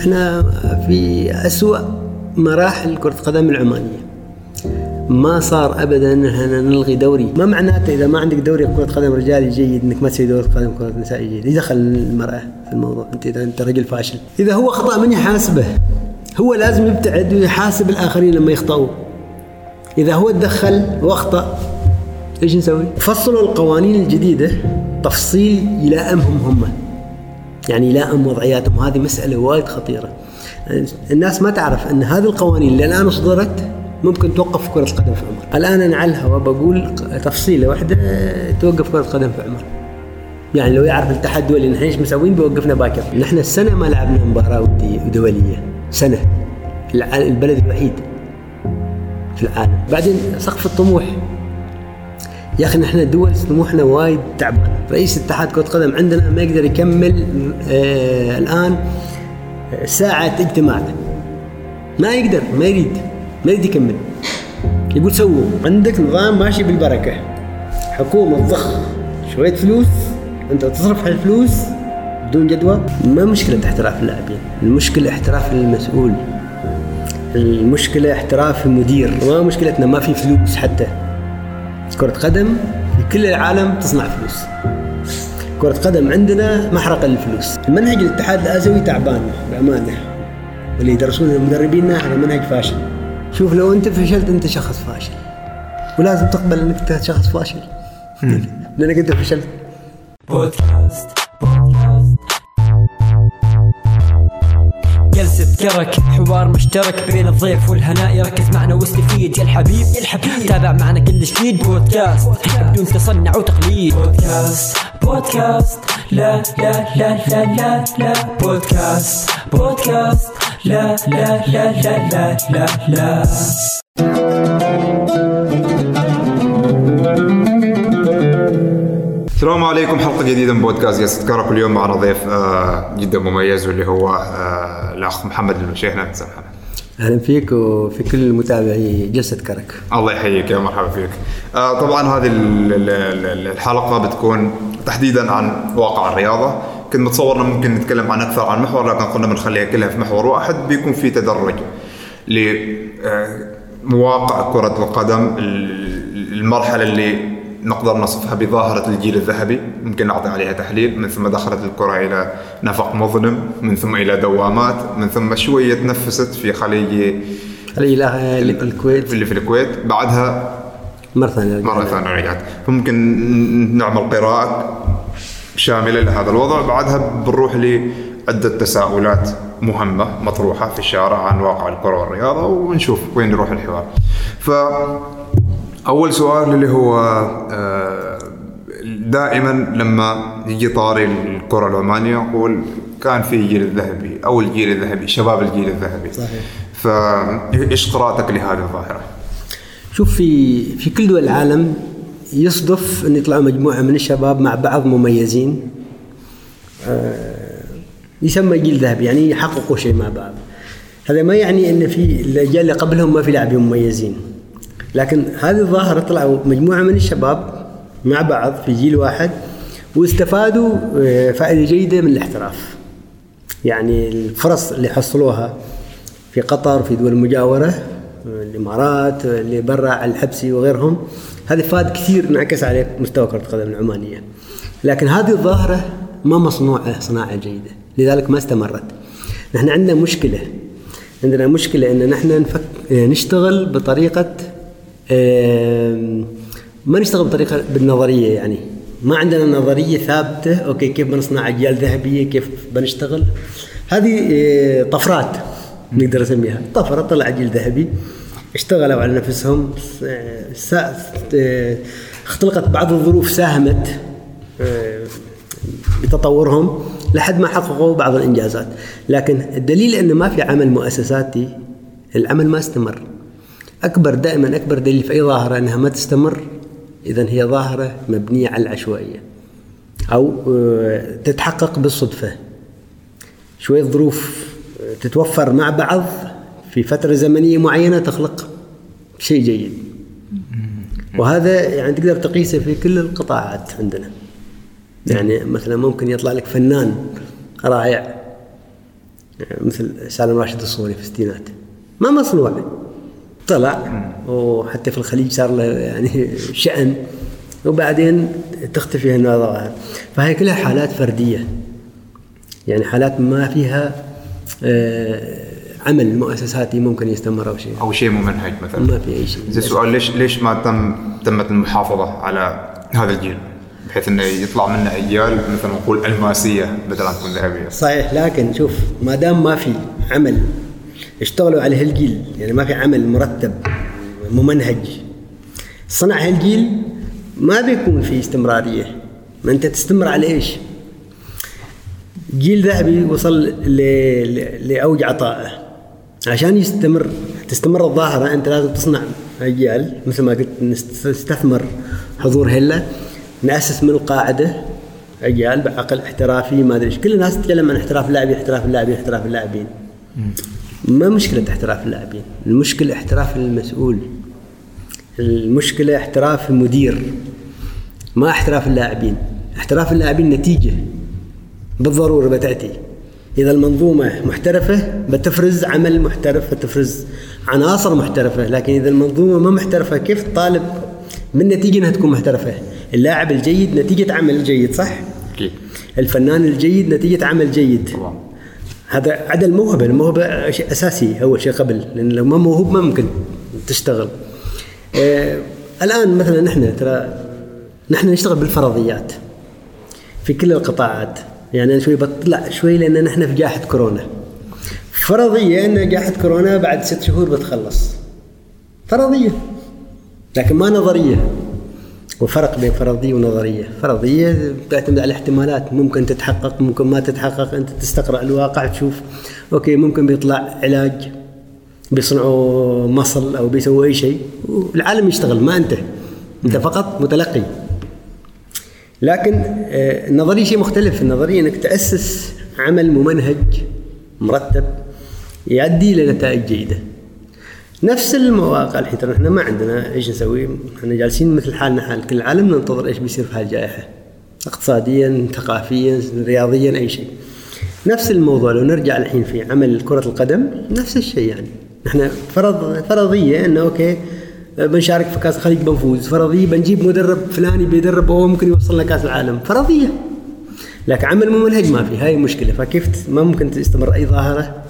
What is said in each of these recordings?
إحنا في أسوأ مراحل كرة القدم العمانية. ما صار ابدا إن إحنا نلغي دوري. ما معناته إذا ما عندك دوري كرة قدم رجالي جيد إنك ما تسوي دوري قدم كرة نسائي جيد. يدخل المرأة في الموضوع. أنت اذا أنت رجل فاشل. إذا هو خطا من يحاسبه. هو لازم يبتعد ويحاسب الآخرين لما يخطئوا إذا هو تدخل وأخطأ إيش نسوي؟ فصلوا القوانين الجديدة تفصيل يلائمهم هم. يعني يلائم وضعياتهم. هذه مسألة وايد خطيرة. الناس ما تعرف أن هذه القوانين اللي الآن اصدرت ممكن توقف كرة القدم في عمر. الآن أنا على الهواء بقول تفصيلة واحدة توقف كرة القدم في عمر. يعني لو يعرف الاتحاد الدولي نحن إيش مسوين بيوقفنا باكر. نحن السنة ما لعبنا مباراة دولية. سنة. البلد الوحيد في العالم. بعدين سقف الطموح. يا أخي نحن دول طموحنا وايد تعبان رئيس اتحاد كرة القدم عندنا ما يقدر يكمل آه الآن ساعة اجتماع. ما يقدر ما يريد ما يريد يكمل. يقول سووا عندك نظام ماشي بالبركة. حكومة تضخ شوية فلوس أنت تصرف هالفلوس بدون جدوى. ما مشكلة احتراف اللاعبين المشكلة احتراف المسؤول المشكلة احتراف المدير. ما مشكلتنا ما في فلوس حتى. كرة قدم في كل العالم تصنع فلوس. كرة قدم عندنا محرقة للفلوس. المنهج الاتحاد الآسيوي تعبان بأمانة. واللي يدرسون مدربينا هذا منهج فاشل. شوف لو أنت فشلت أنت شخص فاشل. ولازم تقبل إنك أنت شخص فاشل. لأنك أنت فشلت. بودكاست بودكاست. جلسة كرك حوار مشترك بين الضيف والهناء. يركز معنا واستفيد يا الحبيب يا الحبيب. تابع معنا كل جديد بودكاست بدون تصنع وتقليد. بودكاست بودكاست. لا لا لا لا لا لا. بودكاست بودكاست. لا لا لا لا لا لا لا. السلام عليكم حلقة جديدة من بودكاست جلسة كرك اليوم معنا ضيف آه، جدا مميز واللي هو آه، الأخ محمد المشيخنا أهلا فيك وفي كل متابعي جلسة كرك. الله يحييك يا مرحبا فيك. آه، طبعا هذه الحلقة بتكون تحديدا عن واقع الرياضة. كنت متصور ممكن نتكلم عن أكثر عن محور لكن قلنا بنخليها كلها في محور واحد. بيكون في تدرج لمواقع كرة القدم المرحلة اللي نقدر نصفها بظاهرة الجيل الذهبي. ممكن نعطي عليها تحليل. من ثم دخلت الكرة إلى نفق مظلم. من ثم إلى دوامات. من ثم شوية تنفست في خليج خليج الكويت. اللي في الكويت. بعدها مرة ثانية مرة ثانية رجعت. فممكن نعمل قراءة شاملة لهذا الوضع. بعدها بنروح لعدة تساؤلات مهمة مطروحة في الشارع عن واقع الكرة والرياضة ونشوف وين يروح الحوار. ف أول سؤال اللي هو آه، دائما لما يجي طاري الكرة العمانيه يقول كان في الجيل الذهبي أو الجيل الذهبي شباب الجيل الذهبي. صحيح. فايش قراءتك لهذه الظاهرة؟ شوف في في كل دول العالم يصدف أن يطلعوا مجموعة من الشباب مع بعض مميزين. آه، يسمى جيل ذهبي يعني يحققوا شيء مع بعض. هذا ما يعني أن في الأجيال اللي قبلهم ما في لاعبين مميزين. لكن هذه الظاهرة طلعوا مجموعة من الشباب مع بعض في جيل واحد واستفادوا آه، فائدة جيدة من الاحتراف. يعني الفرص اللي حصلوها في قطر في دول المجاورة الإمارات اللي برا الحبسي وغيرهم هذه فاد كثير انعكس على مستوى كرة القدم العمانية. لكن هذه الظاهرة ما مصنوعة صناعة جيدة لذلك ما استمرت. نحن عندنا مشكلة عندنا مشكلة إن نحن نفك نشتغل بطريقة ما نشتغل بطريقة بالنظرية يعني. ما عندنا نظرية ثابتة أوكي كيف بنصنع أجيال ذهبية كيف بنشتغل. هذه آه، طفرات نقدر نسميها. طفرة طلع جيل ذهبي اشتغلوا على نفسهم. آه، اختلقت بعض الظروف ساهمت آه، بتطورهم لحد ما حققوا بعض الإنجازات. لكن الدليل انه ما في عمل مؤسساتي العمل ما استمر. أكبر دائما أكبر دليل في أي ظاهرة أنها ما تستمر إذا هي ظاهرة مبنية على العشوائية أو آه، تتحقق بالصدفة. شوية ظروف آه، تتوفر مع بعض في فترة زمنية معينة تخلق شيء جيد. وهذا يعني تقدر تقيسه في كل القطاعات عندنا. يعني مثلا ممكن يطلع لك فنان رائع مثل سالم راشد الصوري في الستينات ما مصنوع. طلع وحتى في الخليج صار له يعني شأن. وبعدين تختفي هالظواهر فهي كلها حالات فردية. يعني حالات ما فيها آه، عمل مؤسساتي ممكن يستمر أو شيء. أو شيء ممنهج مثلا. ما في أي شيء. زي السؤال ليش ليش ما تم تمت المحافظة على هذا الجيل؟ بحيث إنه يطلع منه أجيال مثل ما نقول الماسية بدل ما تكون ذهبية. صحيح لكن شوف ما دام ما في عمل اشتغلوا على هالجيل يعني ما في عمل مرتب ممنهج. صنع هالجيل ما بيكون في استمرارية. ما أنت تستمر على إيش؟ جيل ذهبي وصل ل... ل... لأوج عطائه. عشان يستمر تستمر الظاهرة أنت لازم تصنع اجيال مثل ما قلت نستثمر حضور هلا. ناسس من القاعدة اجيال بعقل احترافي ما أدري إيش. كل الناس تتكلم عن احتراف اللاعبين احتراف اللاعبين احتراف اللاعبين. ما مشكلة احتراف اللاعبين المشكلة احتراف المسؤول المشكلة احتراف المدير ما احتراف اللاعبين احتراف اللاعبين نتيجة بالضرورة بتاتي إذا المنظومة محترفة بتفرز عمل محترف بتفرز عناصر محترفة لكن إذا المنظومة ما محترفة كيف تطالب بالنتيجه إنها تكون محترفة؟ اللاعب الجيد نتيجة عمل جيد صح؟ الفنان الجيد نتيجة عمل جيد. هذا عدا الموهبة الموهبة شيء أساسي أول شيء قبل لأن لو ما موهوب ما ممكن تشتغل. آه الآن مثلا نحن ترى نحن نشتغل بالفرضيات في كل القطاعات. يعني أنا شوي بطلع شوي لأن نحن في جائحة كورونا. فرضية أن جائحة كورونا بعد ست شهور بتخلص. فرضية لكن ما نظرية. وفرق بين فرضية ونظرية. فرضية تعتمد على الاحتمالات ممكن تتحقق ممكن ما تتحقق. أنت تستقرأ الواقع تشوف أوكي ممكن بيطلع علاج بيصنعوا مصل أو بيسووا أي شيء. والعالم يشتغل ما أنت. أنت فقط متلقي. لكن آه، النظرية شيء مختلف. النظرية إنك تأسس عمل ممنهج مرتب يؤدي إلى نتائج جيدة. نفس المواقع الحين إحنا ما عندنا إيش نسوي؟ إحنا جالسين مثل حالنا حال كل العالم ننتظر إيش بيصير في هالجائحة اقتصاديا ثقافيا رياضيا أي شيء. نفس الموضوع لو نرجع الحين في عمل كرة القدم نفس الشيء يعني. نحن فرض فرضية إنه أوكي بنشارك في كأس الخليج بنفوز فرضية بنجيب مدرب فلاني بيدرب وهو ممكن يوصلنا كأس العالم فرضية. لكن عمل ممنهج ما في هاي المشكلة فكيف ما ممكن تستمر أي ظاهرة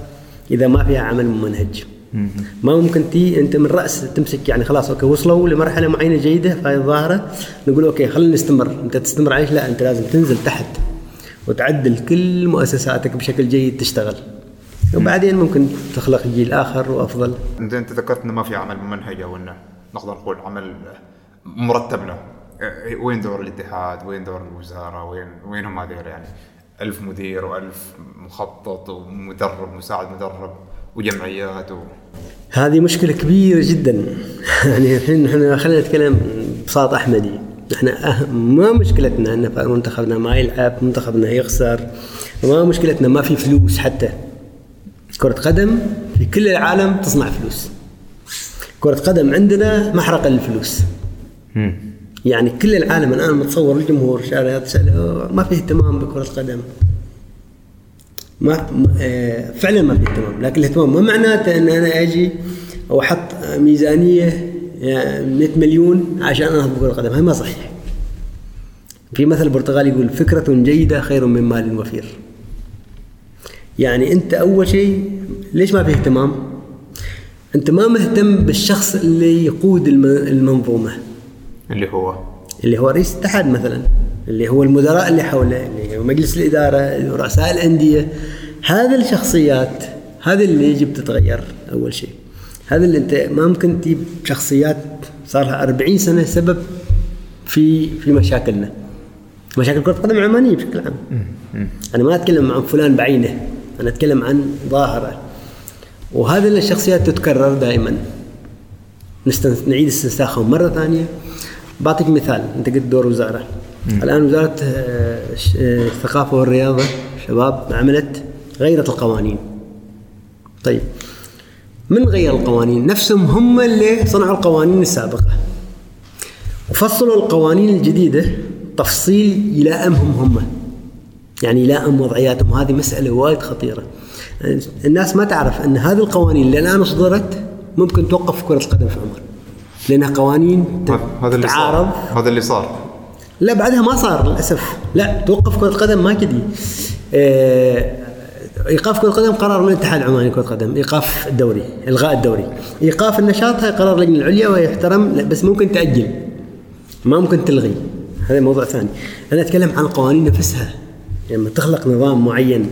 إذا ما فيها عمل ممنهج ما ممكن تي أنت من رأس تمسك يعني خلاص okay وصلوا لمرحلة معينة جيدة في هذه الظاهرة نقول okay خلينا نستمر. أنت تستمر عليش لا أنت لازم تنزل تحت وتعدل كل مؤسساتك بشكل جيد تشتغل. وبعدين ممكن تخلق جيل آخر وأفضل. انت انت ذكرت إنه ما في عمل ممنهج أو إنه نقدر نقول عمل مرتب له. وين دور الاتحاد؟ وين دور الوزارة؟ وين وين هم هذول يعني؟ ألف مدير وألف مخطط ومدرب مساعد مدرب. وجمعيات و... هذه مشكلة كبيرة جدا. يعني الحين إحنا خلينا نتكلم ببساطه أحمدي. إحنا أه ما مشكلتنا إن منتخبنا ما يلعب منتخبنا يخسر. ما مشكلتنا ما في فلوس حتى. كرة قدم في كل العالم تصنع فلوس. كرة قدم عندنا محرقة للفلوس. يعني كل العالم الآن متصور الجمهور شارع ما في اهتمام بكرة القدم ما آه، فعلا ما في اهتمام لكن الاهتمام ما معناته إن أنا أجي وأحط ميزانية 100 يعني مليون عشان انهض بكره القدم. هاي ما صحيح. في مثل برتغالي يقول فكرة جيدة خير من مال وفير. يعني أنت أول شيء ليش ما في اهتمام؟ أنت ما مهتم بالشخص اللي يقود المنظومة. اللي هو؟ اللي هو رئيس الاتحاد مثلا. اللي هو المدراء اللي حوله اللي هو مجلس الإدارة رؤساء الأندية. هذه الشخصيات هذه اللي يجب تتغير أول شيء. هذا اللي أنت ما ممكن تجيب شخصيات صار لها 40 سنة سبب في في مشاكلنا. مشاكل كرة القدم العمانية بشكل عام. أنا ما أتكلم عن فلان بعينه أنا أتكلم عن ظاهرة. وهذه الشخصيات تتكرر دائما. نعيد استنساخهم مرة ثانية. بعطيك مثال أنت قلت دور وزارة. الآن وزارة آه، آه، الثقافة والرياضة شباب عملت غيرت القوانين. طيب من غير القوانين؟ نفسهم هم اللي صنعوا القوانين السابقة. وفصلوا القوانين الجديدة تفصيل يلائمهم هم. يعني يلائم وضعياتهم. هذه مسألة وايد خطيرة. الناس ما تعرف أن هذه القوانين اللي الآن اصدرت ممكن توقف كرة القدم في عمان لأنها قوانين هذا اللي تتعارض. صار هذا اللي صار. لا بعدها ما صار للأسف. لا توقف كرة القدم ما كذي آه، إيقاف كرة القدم قرار من الاتحاد العماني لكرة القدم إيقاف الدوري إلغاء الدوري. إيقاف النشاط هاي قرار اللجنه العليا ويحترم بس ممكن تأجل. ما ممكن تلغي. هذا موضوع ثاني. أنا أتكلم عن القوانين نفسها. لما تخلق نظام معين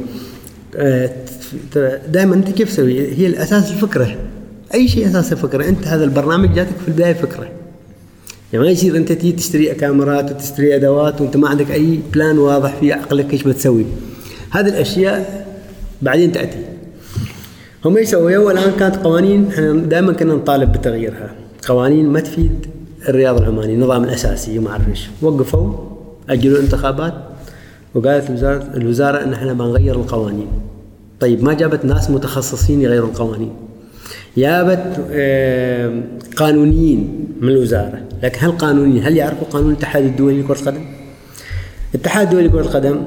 دائما أنت كيف تسوي؟ هي الأساس الفكرة. أي شيء أساس الفكرة. أنت هذا البرنامج جاتك في البداية فكرة. يعني ما يصير أنت تيجي تشتري كاميرات وتشتري أدوات وأنت ما عندك أي بلان واضح في عقلك إيش بتسوي. هذه الأشياء بعدين تأتي. هم يسووا الآن كانت قوانين إحنا دائما كنا نطالب بتغييرها. قوانين ما تفيد الرياض العماني النظام الأساسي وما أعرف إيش. وقفوا أجلوا الانتخابات وقالت الوزاره الوزارة إن إحنا بنغير القوانين. طيب ما جابت ناس متخصصين يغيروا القوانين. جابت قانونيين من الوزارة. لكن هل قانونيين هل يعرفوا قانون الاتحاد الدولي لكرة القدم؟ الاتحاد الدولي لكرة القدم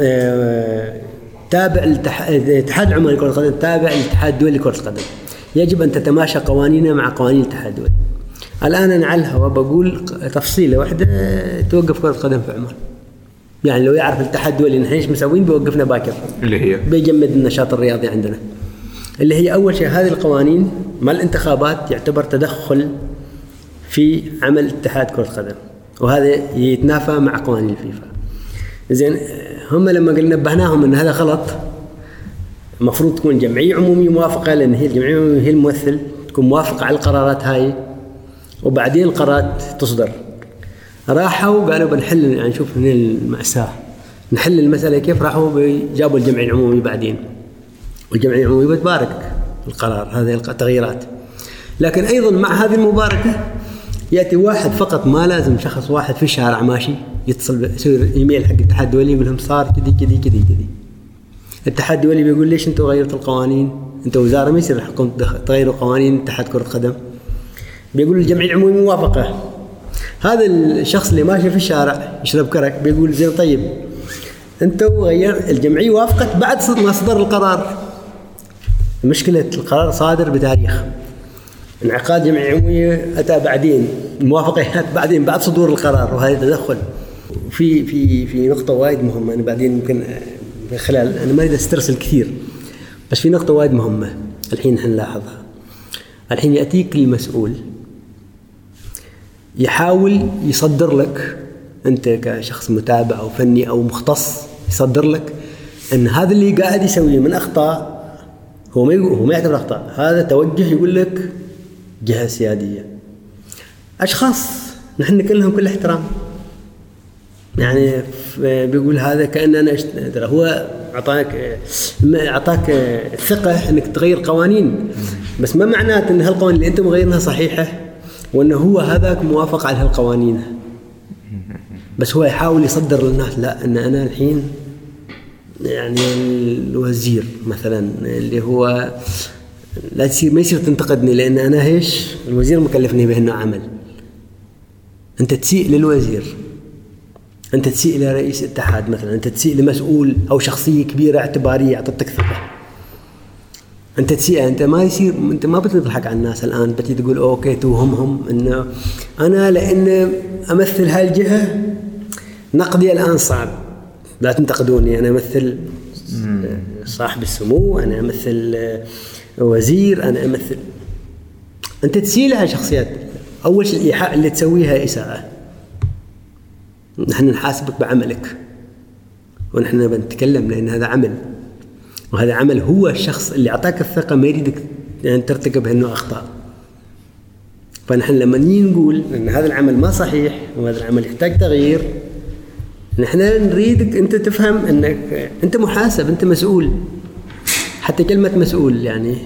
آه، تابع الاتح- الاتحاد العماني لكرة القدم تابع الاتحاد الدولي لكرة القدم. يجب أن تتماشى قوانينه مع قوانين الاتحاد الدولي. الآن أنا على الهواء بقول تفصيلة واحدة آه، توقف كرة القدم في عمان يعني لو يعرف الاتحاد الدولي نحن إيش مسوين بيوقفنا باكر. اللي هي؟ بيجمد النشاط الرياضي عندنا. اللي هي أول شيء هذه القوانين مع الانتخابات يعتبر تدخل في عمل اتحاد كرة القدم وهذا يتنافى مع قوانين الفيفا. زين هم لما قلنا نبهناهم إن هذا غلط المفروض تكون جمعية عمومية موافقة لأن هي الجمعية العمومية هي الممثل تكون موافقة على القرارات هاي وبعدين القرارات تصدر. راحوا قالوا بنحل يعني نشوف هنا المأساة. نحل المسألة كيف؟ راحوا جابوا الجمعية العمومية بعدين. والجمعية العمومية بتبارك القرار هذه التغييرات لكن أيضا مع هذه المباركة يأتي واحد فقط ما لازم شخص واحد في الشارع ماشي يتصل يصير ايميل حق الاتحاد الدولي يقول لهم صار كذي كذي كذي كذي. الاتحاد الدولي بيقول ليش أنتم غيرتوا القوانين؟ أنتم وزارة ما يصير تدخ- تغيروا قوانين اتحاد كرة قدم. بيقول الجمعية العمومية موافقة. هذا الشخص اللي ماشي في الشارع يشرب كرك بيقول زين طيب أنتم غير الجمعية وافقت بعد ما صدر القرار. مشكلة القرار صادر بتاريخ. انعقاد جمعيه عموميه أتى بعدين. الموافقه بعدين بعد صدور القرار وهذا تدخل. في في في نقطة وايد مهمة أنا بعدين يمكن من خلال أنا ما أريد أسترسل كثير بس في نقطة وايد مهمة الحين إحنا نلاحظها. الحين يأتيك المسؤول يحاول يصدر لك أنت كشخص متابع أو فني أو مختص يصدر لك أن هذا اللي قاعد يسويه من أخطاء هو ما هو ما يعتبر أخطاء هذا توجه يقول لك جهة سيادية. أشخاص نحن كلهم كل احترام. يعني بيقول هذا أنا اشت... ترى هو أعطاك ما أعطاك الثقه إنك تغير قوانين. بس ما معناته إن هالقوانين اللي أنت مغيرها صحيحة وإنه هو هذاك موافق على هالقوانين. بس هو يحاول يصدر للناس لا إن أنا الحين يعني الوزير مثلا اللي هو لا تصير ما يصير تنتقدني لأن أنا إيش؟ الوزير مكلفني بانه عمل. أنت تسيء للوزير. أنت تسيء لرئيس اتحاد مثلا. أنت تسيء لمسؤول أو شخصية كبيرة اعتبارية أعطتك ثقة. أنت تسيء أنت ما يصير أنت ما بتضحك على الناس الآن. بتجي تقول أوكي توهمهم إنه أنا لأن أمثل هاي الجهة نقدي الآن صعب. لا تنتقدوني. أنا أمثل صاحب السمو أنا أمثل وزير أنا أمثل. أنت تسيء لها شخصيات. أول شيء الإيحاء اللي تسويها إساءة. نحن نحاسبك بعملك. ونحن بنتكلم لأن هذا عمل. وهذا عمل هو الشخص اللي أعطاك الثقة ما يريدك يعني ترتكب انه أخطاء. فنحن لما نقول إن هذا العمل ما صحيح وهذا العمل يحتاج تغيير نحن نريدك أنت تفهم إنك أنت محاسب أنت مسؤول. حتى كلمة مسؤول يعني.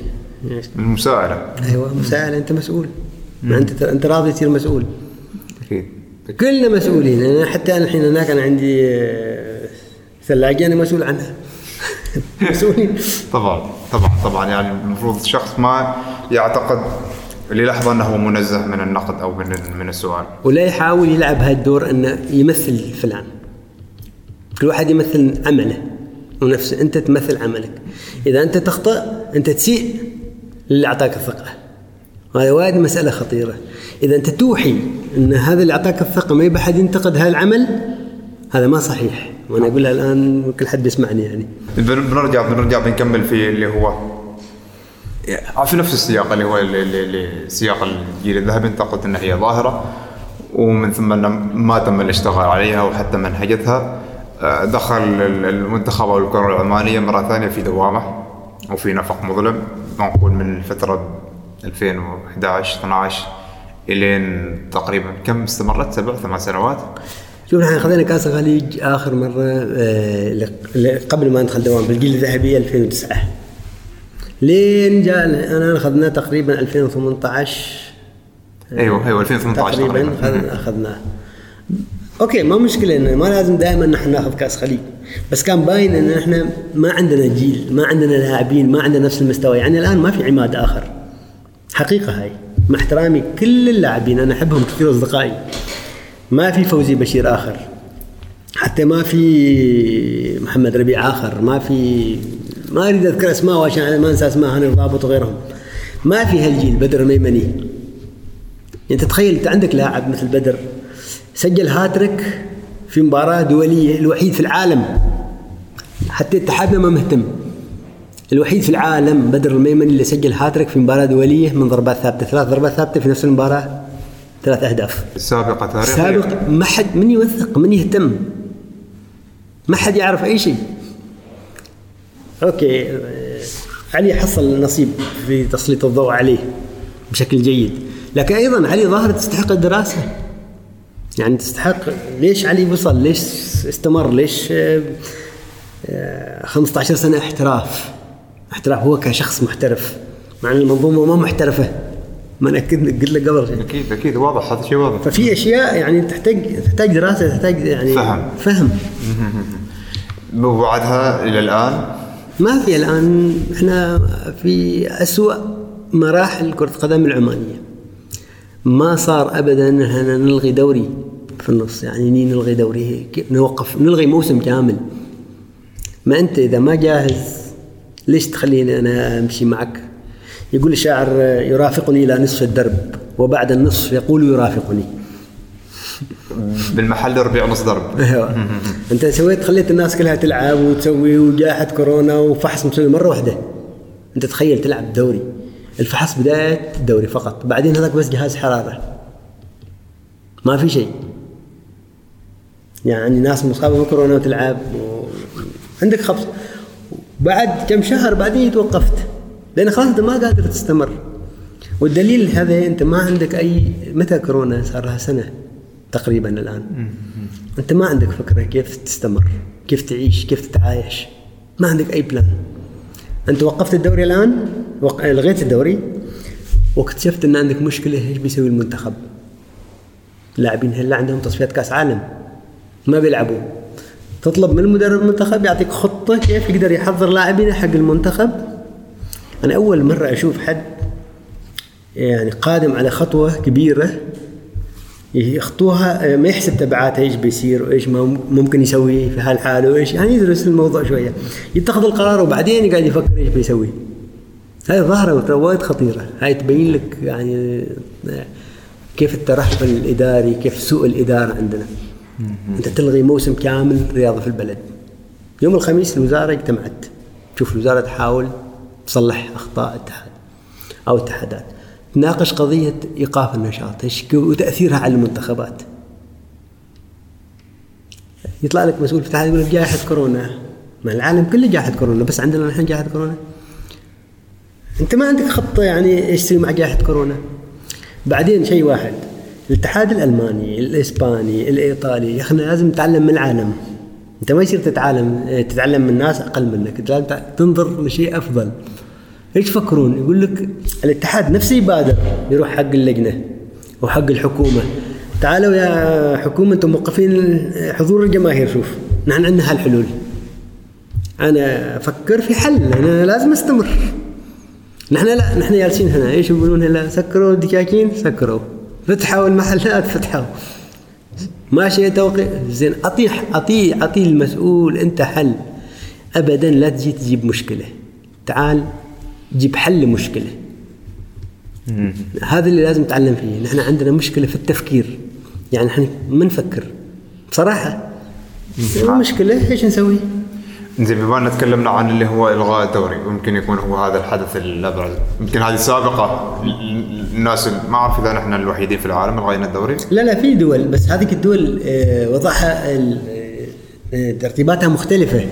المساءلة أيوه مساءله أنت مسؤول. ما أنت أنت راضي تصير مسؤول. أكيد. كلنا مسؤولين. أنا حتى أنا الحين هناك أنا عندي آه، ثلاجة أنا مسؤول عنها. مسؤولين. طبعا طبعا طبعا. يعني المفروض الشخص ما يعتقد للحظة أنه منزه من النقد أو من من السؤال. ولا يحاول يلعب هالدور أنه يمثل فلان. كل واحد يمثل عمله ونفس أنت تمثل عملك. إذا أنت تخطأ أنت تسيء للي أعطاك الثقة. وهذا وايد مسألة خطيرة. إذا أنت توحي إن هذا اللي أعطاك الثقة ما يبي حد ينتقد هذا العمل هذا ما صحيح. وأنا أقولها الآن كل حد يسمعني يعني. بن- بنرجع بنرجع بنكمل في اللي هو. في نفس السياق اللي هو سياق الجيل الذهبي. أنت قلت ان هي ظاهرة ومن ثم ما تم الاشتغال عليها وحتى منهجتها. دخل ال- المنتخب أو الكرة العمانية مرة ثانية في دوامة وفي نفق مظلم. نقول من الفترة 2011 12 إلين تقريبا كم استمرت؟ سبع ثمان سنوات؟ شوف نحن خذينا كأس الخليج آخر مرة آه، قبل ما ندخل دوام بالجيل الذهبي 2009 لين جاء أنا أخذناه تقريبا 2018 أيوه أيوه 2018 تقريبا أخذناه. أوكي ما مشكلة إنه ما لازم دائما نحن نأخذ كأس خليج. بس كان باين ان إحنا ما عندنا جيل ما عندنا لاعبين ما عندنا نفس المستوى. يعني الآن ما في عماد آخر. حقيقة هاي. مع احترامي كل اللاعبين أنا أحبهم كثير أصدقائي. ما في فوزي بشير آخر. حتى ما في محمد ربيع آخر. ما في ما أريد أذكر أسماء عشان ما أنسى أسماء هاني الضابط وغيرهم. ما في هالجيل بدر ميمني يعني تتخيل انت عندك لاعب مثل بدر. سجل هاتريك في مباراة دولية الوحيد في العالم. حتى اتحادنا ما مهتم. الوحيد في العالم بدر الميمني اللي سجل هاتريك في مباراة دولية من ضربات ثابتة ثلاث ضربات ثابتة في نفس المباراة ثلاث أهداف. سابقة تاريخية. سابق ما حد من يوثق من يهتم. ما حد يعرف أي شيء. أوكي آه، علي حصل نصيب في تسليط الضوء عليه بشكل جيد. لكن أيضا علي ظاهره تستحق الدراسة. يعني تستحق ليش علي وصل؟ ليش استمر؟ ليش آه، آه، 15 سنة احتراف؟ احتراف هو كشخص محترف مع ان المنظومة ما محترفة. ما أنا قلت لك قبل. أكيد أكيد واضح هذا شيء واضح. ففي أشياء يعني تحتاج تحتاج دراسة تحتاج يعني فهم. فهم. وبعدها إلى الآن؟ ما في الآن. إحنا في اسوء مراحل كرة القدم العمانية. ما صار ابدا إحنا نلغي دوري في النص. يعني ني نلغي دوري كيف نوقف. نلغي موسم كامل. ما أنت إذا ما جاهز ليش تخليني أنا أمشي معك؟ يقول الشاعر يرافقني إلى نصف الدرب وبعد النصف يقول يرافقني. بالمحل ربيع نص درب. أيوه. أنت سويت خليت الناس كلها تلعب وتسوي وجائحه كورونا وفحص مسوي مرة واحدة. أنت تخيل تلعب دوري. الفحص بدايه الدوري فقط. بعدين هذاك بس جهاز حرارة. ما في شيء. يعني ناس مصابة بكورونا وتلعب و... عندك خبص. بعد كم شهر بعدين توقفت. لأن خلاص أنت ما قادر تستمر. والدليل هذا أنت ما عندك اي متى كورونا صار لها سنة تقريبا الآن؟ أنت ما عندك فكرة كيف تستمر كيف تعيش كيف تتعايش. ما عندك أي بلان أنت وقفت الدوري الآن. لغيت الدوري واكتشفت أن عندك مشكلة إيش بيسوي المنتخب؟ اللاعبين هلا عندهم تصفيات كأس عالم ما بيلعبوا. تطلب من المدرب المنتخب يعطيك خطة كيف يقدر يحضر لاعبين حق المنتخب. أنا أول مرة أشوف حد يعني قادم على خطوة كبيرة يخطوها ما يحسب تبعاتها إيش بيصير وإيش ممكن يسوي في هالحاله وإيش يعني يدرس الموضوع شوية. يتخذ القرار وبعدين يقعد يفكر إيش بيسوي. هاي ظاهرة ترى وايد خطيرة. هاي تبين لك يعني كيف الترهل الإداري كيف سوء الإدارة عندنا. أنت تلغي موسم كامل رياضة في البلد. يوم الخميس الوزارة اجتمعت. شوف الوزارة تحاول تصلح أخطاء اتحاد أو اتحادات. تناقش قضية إيقاف النشاط. إيش وتأثيرها على المنتخبات. يطلع لك مسؤول في الاتحاد يقول لك جائحة كورونا. ما العالم كله جائحة كورونا بس عندنا نحن جائحة كورونا. انت ما عندك خطة يعني إيش تسوي مع جائحة كورونا؟ بعدين شيء واحد الاتحاد الألماني الإسباني الإيطالي يا أخي لازم نتعلم من العالم. أنت ما يصير تتعلم تتعلم من ناس أقل منك لازم تنظر لشيء أفضل. إيش يفكرون؟ يقول لك الاتحاد نفسه يبادر يروح حق اللجنة وحق الحكومة. تعالوا يا حكومة أنتم موقفين حضور الجماهير شوف نحن عندنا هالحلول. أنا أفكر في حل أنا لازم أستمر. نحن لا نحن جالسين هنا. إيش يقولون هلا؟ سكروا الدكاكين؟ سكروا. فتحوا المحلات فتحوا. ماشي توقيع؟ زين اعطيه اعطيه اعطيه المسؤول أنت حل. ابدا لا تجي تجيب مشكلة. تعال جيب حل مشكله هذا اللي لازم نتعلم فيه. نحن عندنا مشكلة في التفكير. يعني إحنا ما نفكر. بصراحة. مشكلة إيش نسوي؟ زين بما أن تكلمنا عن اللي هو إلغاء الدوري ويمكن يكون هو هذا الحدث الأبرز. يمكن هذه سابقه الناس ما أعرف إذا نحن الوحيدين في العالم الغينا الدوري. لا لا في دول بس هذيك الدول آه، وضعها ال- آه، ترتيباتها مختلفة.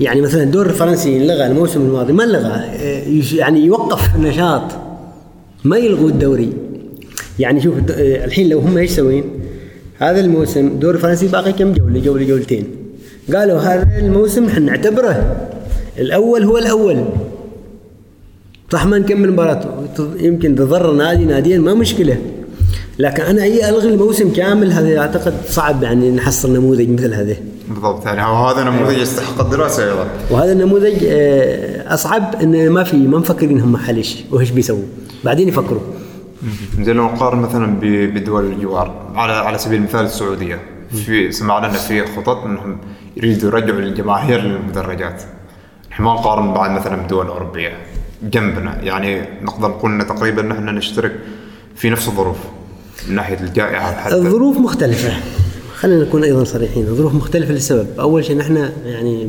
يعني مثلا الدور الفرنسي لغى الموسم الماضي ما لغى آه، يعني يوقف النشاط ما يلغوا الدوري. يعني شوف آه، الحين لو هم إيش سوين هذا الموسم الدور الفرنسي باقي كم جولة؟ جولة جولتين. قالوا هذا الموسم إحنا نعتبره الأول هو الأول. صح ما نكمل مباراة. يمكن تضر نادي ناديين ما مشكلة. لكن أنا إي ألغي الموسم كامل هذا أعتقد صعب يعني نحصل نموذج مثل هذا. بالضبط يعني هذا نموذج يستحق الدراسة أيضا. وهذا النموذج آه، أصعب انه ما في ما مفكرين هم حل إيش وإيش بيسووا. بعدين يفكروا. زين لو نقارن مثلا بدول الجوار على على سبيل المثال السعودية. في سمعنا إن في خطط إنهم يريدوا يرجعوا الجماهير للمدرجات. إحنا ما نقارن بعد مثلا بدول اوروبيه جنبنا يعني نقدر نقول إن تقريبا نحن نشترك في نفس الظروف من ناحية الجائحة حتى. الظروف مختلفة. خلينا نكون أيضا صريحين. الظروف مختلفة لسبب. أول شيء نحن يعني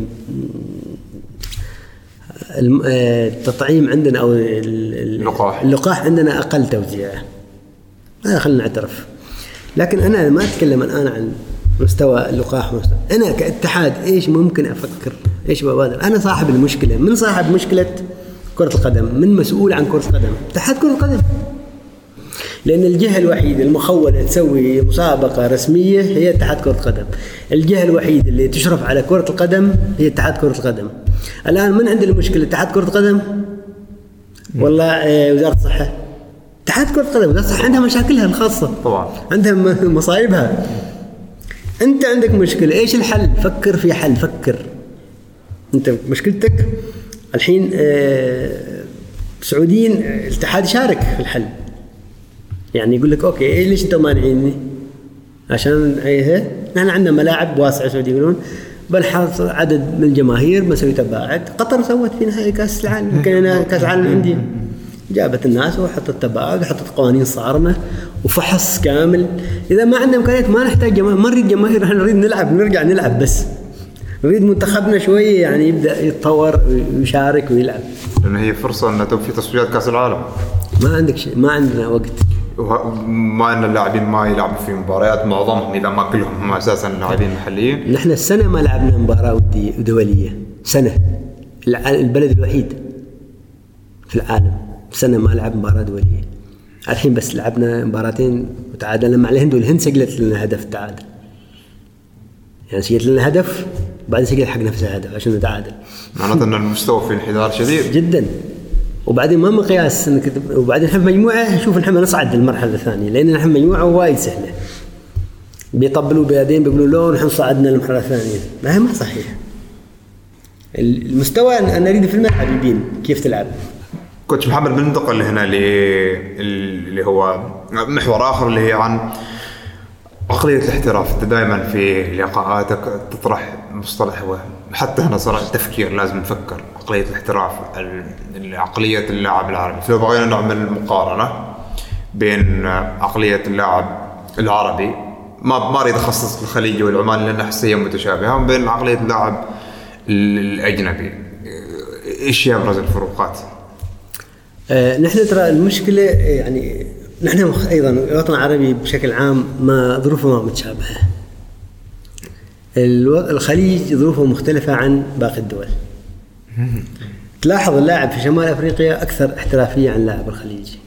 آه، التطعيم عندنا أو ال- ال- اللقاح. اللقاح عندنا أقل توزيع. هذا خلينا نعترف. لكن أنا ما أتكلم الآن عن مستوى اللقاح مستوى. أنا كاتحاد إيش ممكن أفكر؟ إيش ببادر؟ أنا صاحب المشكلة. من صاحب مشكلة كرة القدم؟ من مسؤول عن كرة القدم؟ اتحاد كرة القدم. لأن الجهة الوحيدة المخولة تسوي مسابقة رسمية هي اتحاد كرة القدم. الجهة الوحيدة اللي تشرف على كرة القدم هي اتحاد كرة القدم. الآن من عند المشكلة؟ اتحاد كرة القدم؟ والله آه، وزارة الصحة. اتحاد كرة القدم وزارة الصحة عندها مشاكلها الخاصة. طبعا. عندها مصايبها. انت عندك مشكلة. إيش الحل؟ فكر في حل فكر. انت مشكلتك الحين السعوديين آه، الاتحاد يشارك في الحل. يعني يقول لك أوكي إيه ليش أنتم مانعيني؟ عشان إيه نحن عندنا ملاعب واسعة سعودي يقولون بنحط عدد من الجماهير بنسوي تباعد قطر سوت في نهائي كأس العالم كأن كأس العالم للأندية. جابت الناس وحطت تباعد وحطت قوانين صارمة وفحص كامل. إذا ما عندنا إمكانيات ما نحتاج جماهير ما نريد جماهير إحنا نريد نلعب نرجع نلعب بس. نريد منتخبنا شوية يعني يبدأ يتطور ويشارك ويلعب. لأن هي فرصة ان تو في تصفيات كأس العالم. ما عندك شيء ما عندنا وقت. ما ان اللاعبين ما يلعبوا في مباريات معظمهم إذا ما كلهم هم أساسا لاعبين محليين. نحن السنة ما لعبنا مباراة ودية دولية. سنة. الع- البلد الوحيد في العالم. سنة ما لعب مباراة دولية الحين بس لعبنا مباراتين وتعادلنا مع الهند والهند سجلت لنا هدف التعادل يعني سجلت لنا هدف بعدين سجلت حق نفسها هدف عشان نتعادل. معناته إن المستوى في انحدار شديد. جدا. وبعدين ما مقياس إنك وبعدين إحنا مجموعة شوف نحن نصعد للمرحلة الثانية لأن نحن مجموعة وايد سهلة. بيطبلوا بيدين بيقولوا لو نحن صعدنا للمرحلة الثانية. ما هي ما صحيح. المستوى أنا اريد في الملعب يبين كيف تلعب. كوتش محمد بننتقل هنا اللي هو محور آخر اللي هي عن عقلية الاحتراف. أنت دائما في لقاءاتك تطرح مصطلح حتى هنا صراحة التفكير لازم نفكر. عقلية الاحتراف ال- عقلية اللاعب العربي. فلو بغينا نعمل مقارنة بين عقلية اللاعب العربي ما ما أريد أخصص الخليجي والعماني لأن احس هي متشابهة وبين عقلية اللاعب الأجنبي. إيش أبرز الفروقات؟ آه، نحن ترى المشكلة آه، يعني نحن أيضا الوطن العربي بشكل عام ما ظروفه ما متشابهة. الخليج ظروفه مختلفة عن باقي الدول. تلاحظ اللاعب في شمال أفريقيا أكثر احترافية عن اللاعب الخليجي.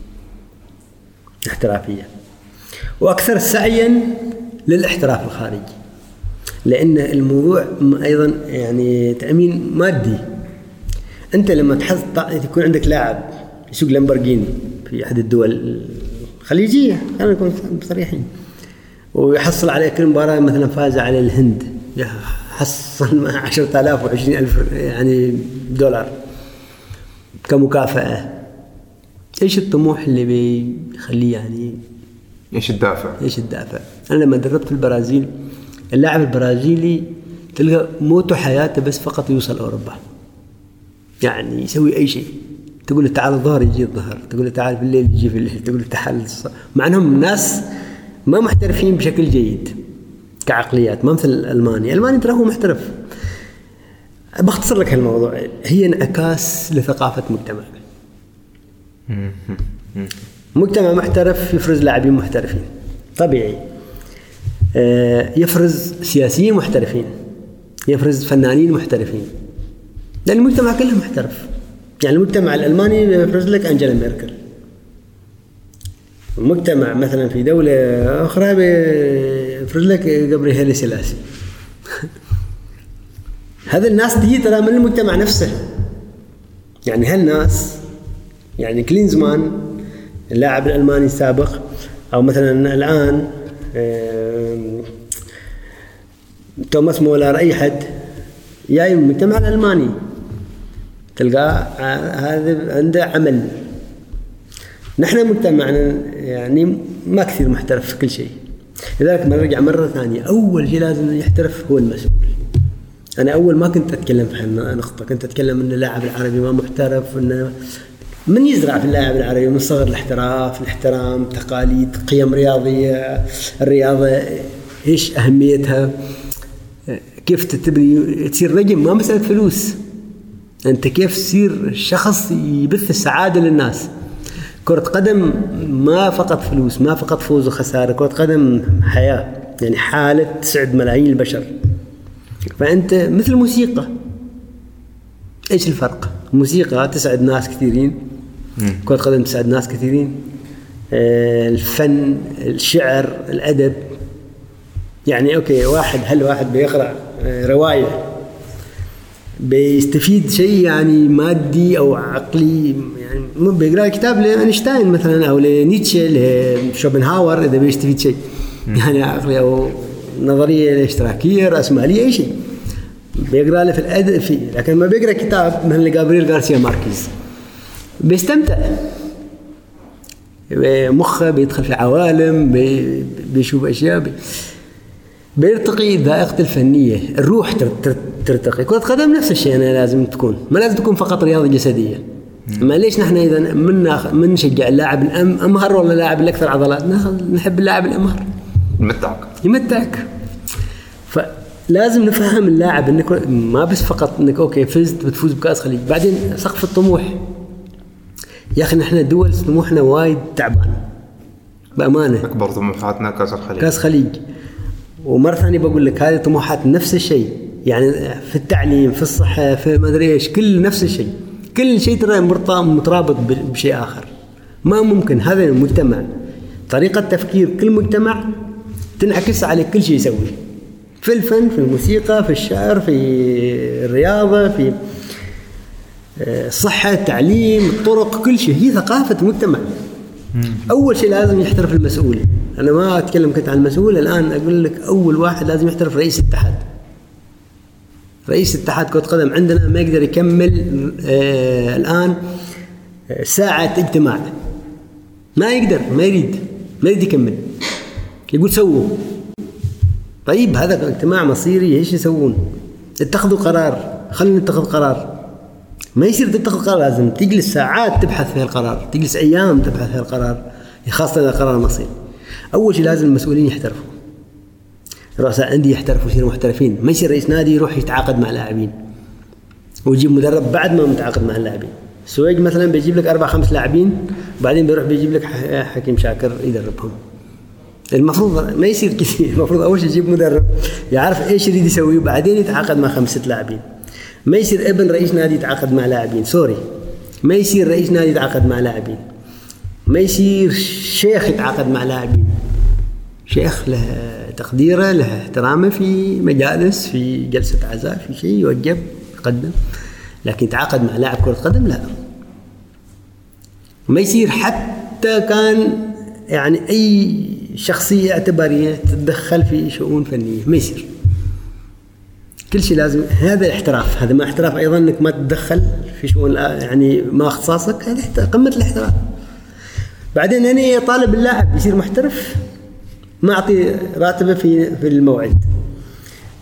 احترافية. وأكثر سعيا للاحتراف الخارجي. لأن الموضوع أيضا يعني تأمين مادي. أنت لما تحط يكون عندك لاعب يسوق لامبرجيني في أحد الدول الخليجية. خلينا نكون صريحين. ويحصل عليه كل مباراة مثلا فاز على الهند. حصل 10000 و20000 يعني دولار كمكافأة. إيش الطموح اللي بيخليه يعني؟ إيش الدافع؟ إيش الدافع؟ أنا لما دربت في البرازيل اللاعب البرازيلي تلقى موته حياته بس فقط يوصل أوروبا. يعني يسوي أي شيء. تقول له تعال الظهر يجي الظهر تقول له تعال في الليل يجي في الليل تقول له تعال مع إنهم ناس ما محترفين بشكل جيد كعقليات ما مثل الالماني الالماني ترى هو محترف. بختصر لك هالموضوع هي انعكاس لثقافة مجتمع. مجتمع محترف يفرز لاعبين محترفين. طبيعي. آه، يفرز سياسيين محترفين. يفرز فنانين محترفين. لأن المجتمع كله محترف. يعني المجتمع الألماني يفرز لك انجلا ميركل. المجتمع مثلا في دولة أخرى بيفرز لك جبريل سلاسي هذا الناس دي ترى من المجتمع نفسه. يعني هالناس يعني كلينزمان اللاعب الألماني السابق أو مثلا الآن آم، توماس مولر أي حد جاي من المجتمع الألماني. تلقاه ع- هذا عنده عمل. نحن مجتمعنا يعني ما كثير محترف في كل شيء. لذلك نرجع مرة ثانية أول شيء لازم يحترف هو المسؤول. أنا أول ما كنت أتكلم في هالنقطة كنت أتكلم أن اللاعب العربي ما محترف أنه من يزرع في اللاعب العربي من صغر الاحتراف الاحترام تقاليد قيم رياضية الرياضة إيش أهميتها كيف تبني تصير نجم ما مسألة فلوس. أنت كيف تصير شخص يبث السعادة للناس؟ كرة قدم ما فقط فلوس ما فقط فوز وخسارة كرة قدم حياة يعني حالة تسعد ملايين البشر. فأنت مثل الموسيقى. إيش الفرق؟ الموسيقى تسعد ناس كثيرين كرة قدم تسعد ناس كثيرين. آه، الفن الشعر الأدب. يعني okay واحد هل واحد بيقرأ آه، رواية بيستفيد شيء يعني مادي أو عقلي يعني مو بيقرأ كتاب لأينشتاين مثلا أو لنيتشه لشوبنهاور إذا بيستفيد شيء. يعني عقلي أو نظرية الاشتراكية رأسمالية أي شيء. بيقرأ له في الادب في لكن ما بيقرأ كتاب مثلا لجابرييل غارسيا ماركيز. بيستمتع. مخه بيدخل في عوالم بي- بيشوف أشياء بي بيرتقي ذائقته الفنية. الروح ترتقي. كرة قدم نفس الشيء أنا لازم تكون. ما لازم تكون فقط رياضة جسدية. ما ليش نحن إذا من ناخ- من نشجع اللاعب الأمهر ولا اللاعب الأكثر عضلات؟ نحب اللاعب الأمهر. متعك يمتعك. فلازم نفهم اللاعب إنك ما بس فقط إنك okay فزت بتفوز بكأس خليج. بعدين سقف الطموح. يا أخي نحن دول طموحنا وايد تعبان. بأمانة. أكبر طموحاتنا كأس الخليج. كأس خليج. ومرة ثانية بقول لك هذه طموحات نفس الشيء. يعني في التعليم في الصحة في ما أدري إيش كل نفس الشيء. كل شيء ترى مترابط بشيء آخر. ما ممكن هذا المجتمع. طريقة تفكير كل مجتمع تنعكس على كل شيء يسويه في الفن في الموسيقى في الشعر في الرياضة في آه، الصحه التعليم الطرق كل شيء. هي ثقافة مجتمع أول شيء لازم يحترف المسؤول. أنا ما أتكلم كنت عن المسؤول الآن أقول لك أول واحد لازم يحترف رئيس اتحاد رئيس اتحاد كرة قدم عندنا ما يقدر يكمل آه الآن آه، ساعة اجتماع. ما يقدر ما يريد ما يريد يكمل. يقول سووا. طيب هذا اجتماع مصيري إيش يسوون؟ اتخذوا قرار. خلينا نتخذ قرار. ما يصير تتخذ قرار لازم تجلس ساعات تبحث في القرار تجلس أيام تبحث في القرار خاصة إذا قرار مصيري. أول شيء لازم المسؤولين يحترفوا. رؤساء انديه يحترفوا يصيروا محترفين. ما يصير رئيس نادي يروح يتعاقد مع لاعبين. ويجيب مدرب بعد ما متعاقد مع اللاعبين. سويج مثلا بيجيب لك أربع خمس لاعبين بعدين بيروح بيجيب لك حكيم شاكر يدربهم. المفروض ما يصير كذا المفروض أول شيء يجيب مدرب يعرف إيش يريد يسوي وبعدين يتعاقد مع خمسة لاعبين. ما يصير ابن رئيس نادي يتعاقد مع لاعبين. سوري ما يصير رئيس نادي يتعاقد مع لاعبين. ما يصير شيخ يتعاقد مع لاعبين. شيخ له تقديره له احترامه في مجالس في جلسة عزاء في شيء يوجب يقدم لكن يتعاقد مع لاعب كرة قدم لا. ما يصير حتى كان يعني أي شخصية اعتبارية تتدخل في شؤون فنية. ما يصير. كل شيء لازم هذا احتراف هذا ما احتراف أيضا إنك ما تتدخل في شؤون يعني ما أختصاصك هذا قمة الاحتراف. بعدين أنا طالب اللاعب يصير محترف. ما اعطي راتبه في في الموعد.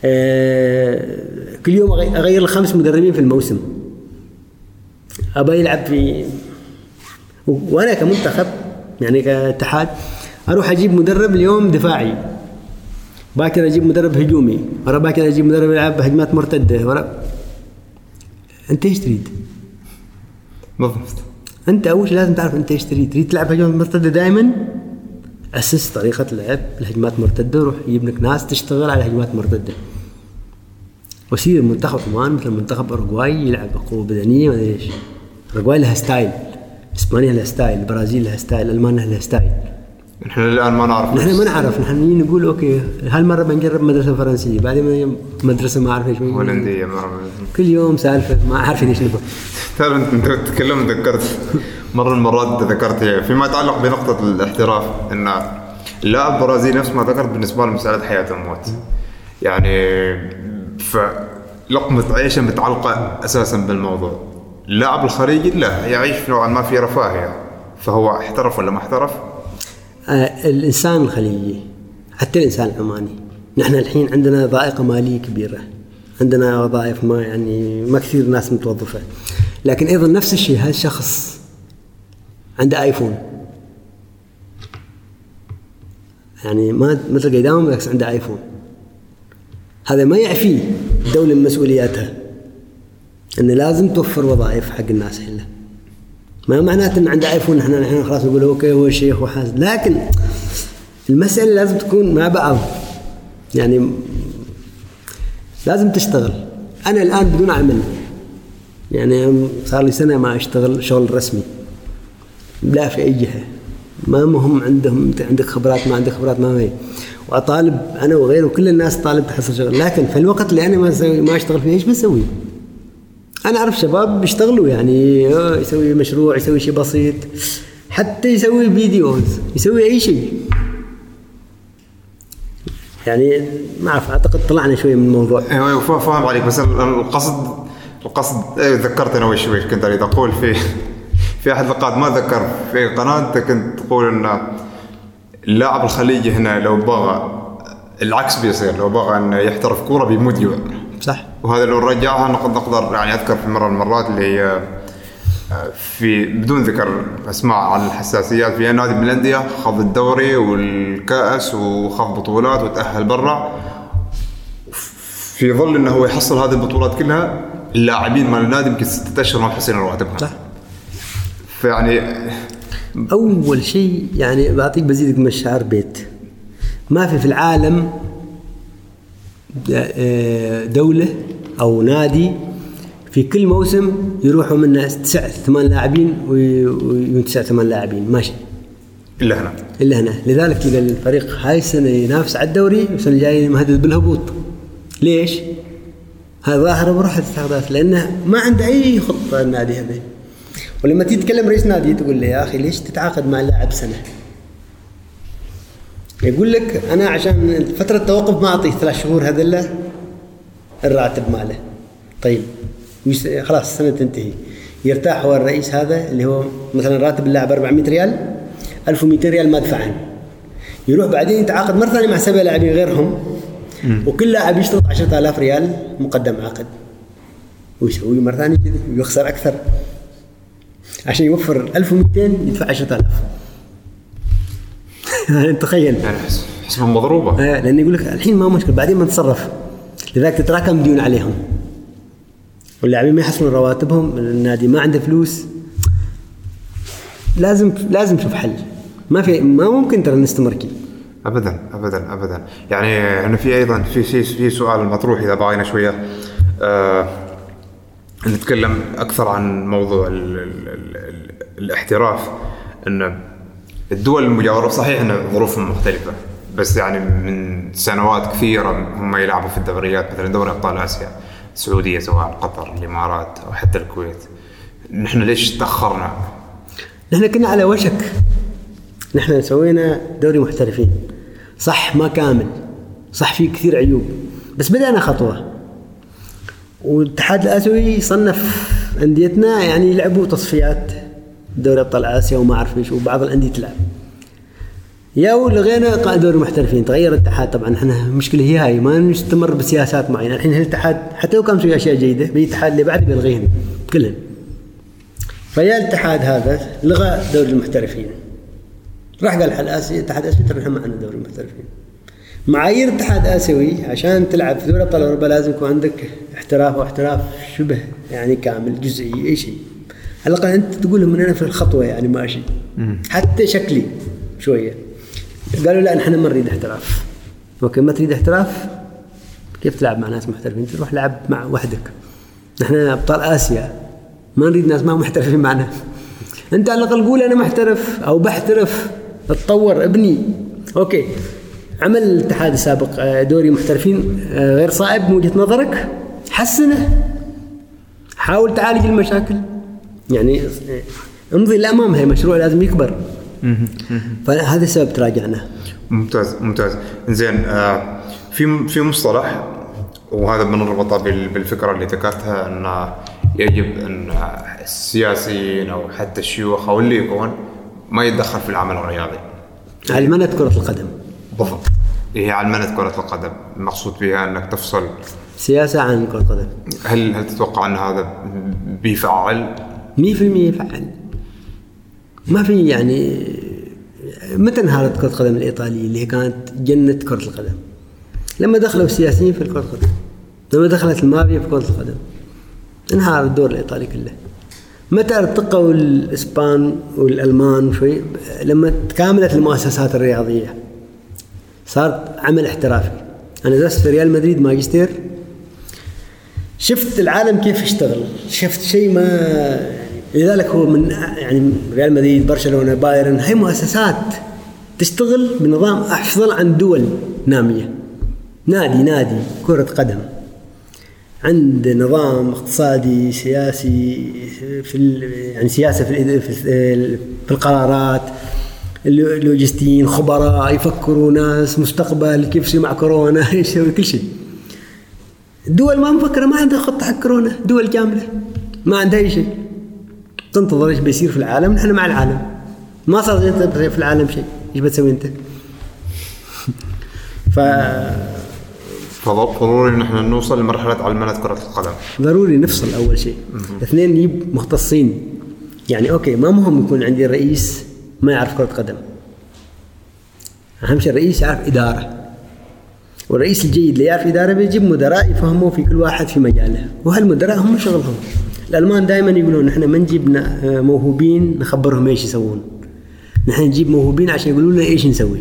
آه، كل يوم أغير لي خمس مدربين في الموسم. ابى يلعب في وأنا كمنتخب يعني كاتحاد أروح أجيب مدرب اليوم دفاعي. باكر أجيب مدرب هجومي. ورا باكر أجيب مدرب يلعب هجمات مرتدة. ورا أنت إيش تريد؟ بالضبط. أنت أول شيء لازم تعرف أنت إيش تريد. تريد تلعب هجمات مرتدة دائما أسس طريقة لعب الهجمات مرتدة وروح يجيب لك ناس تشتغل على هجمات مرتدة. ويصير منتخب عمان مثل منتخب أوروغواي يلعب بقوة بدنية ما أدري إيش. أوروغواي لها style إسبانيا لها style البرازيل لها style ألمانيا لها style. نحن الآن ما نعرف نحن ما نعرف نحن نقول okay هالمرة بنجرب مدرسة فرنسية بعدين مدرسة ما أعرف إيش. هولندية. كل يوم سالفة ما عارفين إيش نبغى. تعرف أنت تتكلم ذكرت. مرة من المرات ذكرت فيما يتعلق بنقطة الاحتراف إن اللاعب البرازيلي نفس ما ذكرت بالنسبة له مساله حياة وموت يعني فلقمه عيشه متعلقة أساسا بالموضوع. اللاعب الخليجي لا يعيش نوعا ما في رفاهية. فهو احترف ولا ما احترف؟ آه، الإنسان الخليجي حتى الإنسان العماني. نحن الحين عندنا ضائقة مالية كبيرة. عندنا وظائف ما يعني ما كثير ناس متوظفة. لكن أيضا نفس الشيء هذا الشخص عنده آيفون. يعني ما ما تلقى يداوم بالعكس عنده آيفون. هذا ما يعفي الدولة من مسؤولياتها. انه لازم توفر وظائف حق الناس كلها ما معناته إن عنده آيفون إحنا الحين خلاص نقول أوكي هو شيخ وحاز لكن المسألة لازم تكون مع بعض يعني لازم تشتغل. أنا الآن بدون عمل. يعني صار لي سنة ما أشتغل شغل رسمي. لا في أي جهة. ما مهم عندهم أنت عندك خبرات ما عندك خبرات ما هي. وأطالب أنا وغيره وكل الناس طالب تحصل شغل لكن في الوقت اللي أنا ما أسوي ما أشتغل فيه إيش بسوي؟ أنا أعرف شباب بيشتغلوا يعني يسوي مشروع يسوي شيء بسيط حتى يسوي فيديوز يسوي أي شيء. يعني ما أعرف أعتقد طلعنا شوي من الموضوع. أيوه أيوه فا- فاهم عليك بس ال- القصد القصد أيوه ذكرت أنا وش كنت أريد أقول في في أحد اللقاءات ما ذكر في قناه انت كنت تقول إن اللاعب الخليجي هنا لو بغى العكس بيصير لو بغى إنه يحترف كورة بيموت جوع صح. وهذا لو نرجعها نقدر نقدر يعني أذكر في مرة من المرات اللي هي آه، في بدون ذكر أسماء عن الحساسيات في نادي من الأندية خذ الدوري والكأس وخذ بطولات وتأهل برا. في ظل إنه هو يحصل هذه البطولات كلها اللاعبين مال النادي يمكن ستة اشهر ما محصلين رواتبهم صح. فيعني أول شيء يعني بعطيك بزيدك من الشعر بيت. ما في في العالم آه، دولة أو نادي في كل موسم يروحوا منه تسع ثمان لاعبين وتسع ثمان لاعبين. ماشي. إلا هنا. إلا هنا. لذلك تلقى الفريق هاي السنة ينافس على الدوري والسنة الجاية مهدد بالهبوط. ليش؟ هذا ظاهرة بروح الاستحقاقات لأنه ما عنده أي خطة النادي هذا. ولما تيجي تكلم رئيس نادي تقول له يا أخي ليش تتعاقد مع اللاعب سنة؟ يقول لك أنا عشان فترة التوقف ما أعطيه ثلاث شهور هذا الراتب ماله. طيب خلاص السنة تنتهي. يرتاح هو الرئيس هذا اللي هو مثلا راتب اللاعب 400 ريال 1200 ريال ما دفعهم. يروح بعدين يتعاقد مرة ثانية مع سبع لاعبين غيرهم وكل لاعب يشترط 10000 ريال مقدم عقد. ويسوي مرة ثانية كذا ويخسر أكثر. عشان يوفر 1200 يدفع 10000 يعني تخيل. يعني حس- حسبة مضروبة. آه، لأن يقول لك الحين ما مشكلة بعدين بنتصرف لذلك تتراكم ديون عليهم. واللاعبين ما يحصلون رواتبهم النادي ما عنده فلوس. لازم لازم نشوف حل. ما في ما ممكن ترى نستمر كي ابدا ابدا ابدا. يعني هنا في أيضا في في في سؤال مطروح إذا بغينا شوية. آه نتكلم أكثر عن موضوع ال ال ال ال الاحتراف ان الدول المجاورة صحيح إن ظروفهم مختلفة بس يعني من سنوات كثيرة هم يلعبوا في الدوريات مثلا دوري أبطال آسيا السعودية سواء قطر الإمارات أو حتى الكويت. نحن ليش تأخرنا؟ نحن كنا على وشك. نحن سوينا دوري محترفين. صح ما كامل. صح فيه كثير عيوب. بس بدأنا خطوة. والاتحاد الآسيوي صنف أنديتنا يعني يلعبوا تصفيات دوري أبطال آسيا وما أعرف إيش وبعض الأندية تلعب. يا ولغينا قائد دوري المحترفين تغير الاتحاد. طبعا إحنا المشكلة هي هاي ما نستمر بسياسات معينة. الحين الاتحاد حتى لو كان مسوي أشياء جيدة بيجي الاتحاد اللي بعده بيلغيهن كلهن فيا الاتحاد هذا لغى دوري المحترفين. راح قال حل اسيا الاتحاد الآسيوي ترى إحنا ما عندنا دوري المحترفين. معايير الاتحاد الآسيوي عشان تلعب في دوري أبطال أوروبا لازم يكون عندك احتراف واحتراف شبه يعني كامل جزئي أي شيء. على الأقل أنت تقول لهم إن أنا في الخطوة يعني ماشي. حتى شكلي شوية. قالوا لا نحن ما نريد احتراف. أوكي ما تريد احتراف؟ كيف تلعب مع ناس محترفين؟ تروح لعب مع وحدك. نحن أبطال آسيا. ما نريد ناس ما محترفين معنا. أنت على الأقل قول أنا محترف أو بحترف. اتطور ابني. أوكي. عمل الاتحاد السابق آه، دوري محترفين آه، غير صائب من وجهة نظرك؟ حسنة. حاول تعالج المشاكل. يعني امضي للامام هي مشروع لازم يكبر. فهذا السبب تراجعنا. ممتاز ممتاز. زين آه في في مصطلح وهذا بنربطه بال- بالفكرة اللي ذكرتها إن يجب إن السياسيين أو حتى الشيوخ أو اللي يكون ما يتدخل في العمل الرياضي. علمنة كرة القدم. بالضبط. هي علمنة كرة القدم. المقصود بها إنك تفصل سياسة عن كرة القدم هل هل تتوقع أن هذا بيفعل 100% يفعل ما في يعني متى انهارت كرة القدم الإيطالية؟ اللي هي كانت جنة كرة القدم لما دخلوا السياسيين في كرة القدم لما دخلت المافيا في كرة القدم انهار الدور الإيطالي كله. متى ارتقوا الإسبان والألمان شوي لما تكاملت المؤسسات الرياضية. صار عمل احترافي. أنا درست في ريال مدريد ماجستير. شفت العالم كيف يشتغل. شفت شيء ما لذلك هو من يعني ريال مدريد برشلونة بايرن هي مؤسسات تشتغل بنظام أفضل عن دول نامية. نادي نادي كرة قدم. عند نظام اقتصادي سياسي في يعني سياسة في في ال- في القرارات اللو- لوجستيين خبراء يفكروا ناس مستقبل كيف يصير مع كورونا كل شيء. الدول ما مفكرة ما عندها خطة حق كورونا دول كاملة. ما عندها أي شيء. تنتظر إيش بيصير في العالم؟ نحن مع العالم. ما صار في العالم شيء. إيش بتسوي أنت؟ فضروري إن إحنا نوصل لمرحلة علمنه كرة القدم. فضروري نفصل أول شيء. اثنين نجيب مختصين. يعني أوكي ما مهم يكون عندي رئيس ما يعرف كرة قدم. أهم شيء الرئيس يعرف إدارة. والرئيس الجيد اللي يعرف إدارة بيجيب مدراء يفهموا في كل واحد في مجاله. وهالمدراء هم شغلهم؟ الألمان دائما يقولون نحن ما نجيب ن- موهوبين نخبرهم إيش يسوون. نحن نجيب موهوبين عشان يقولوا لنا إيش نسوي.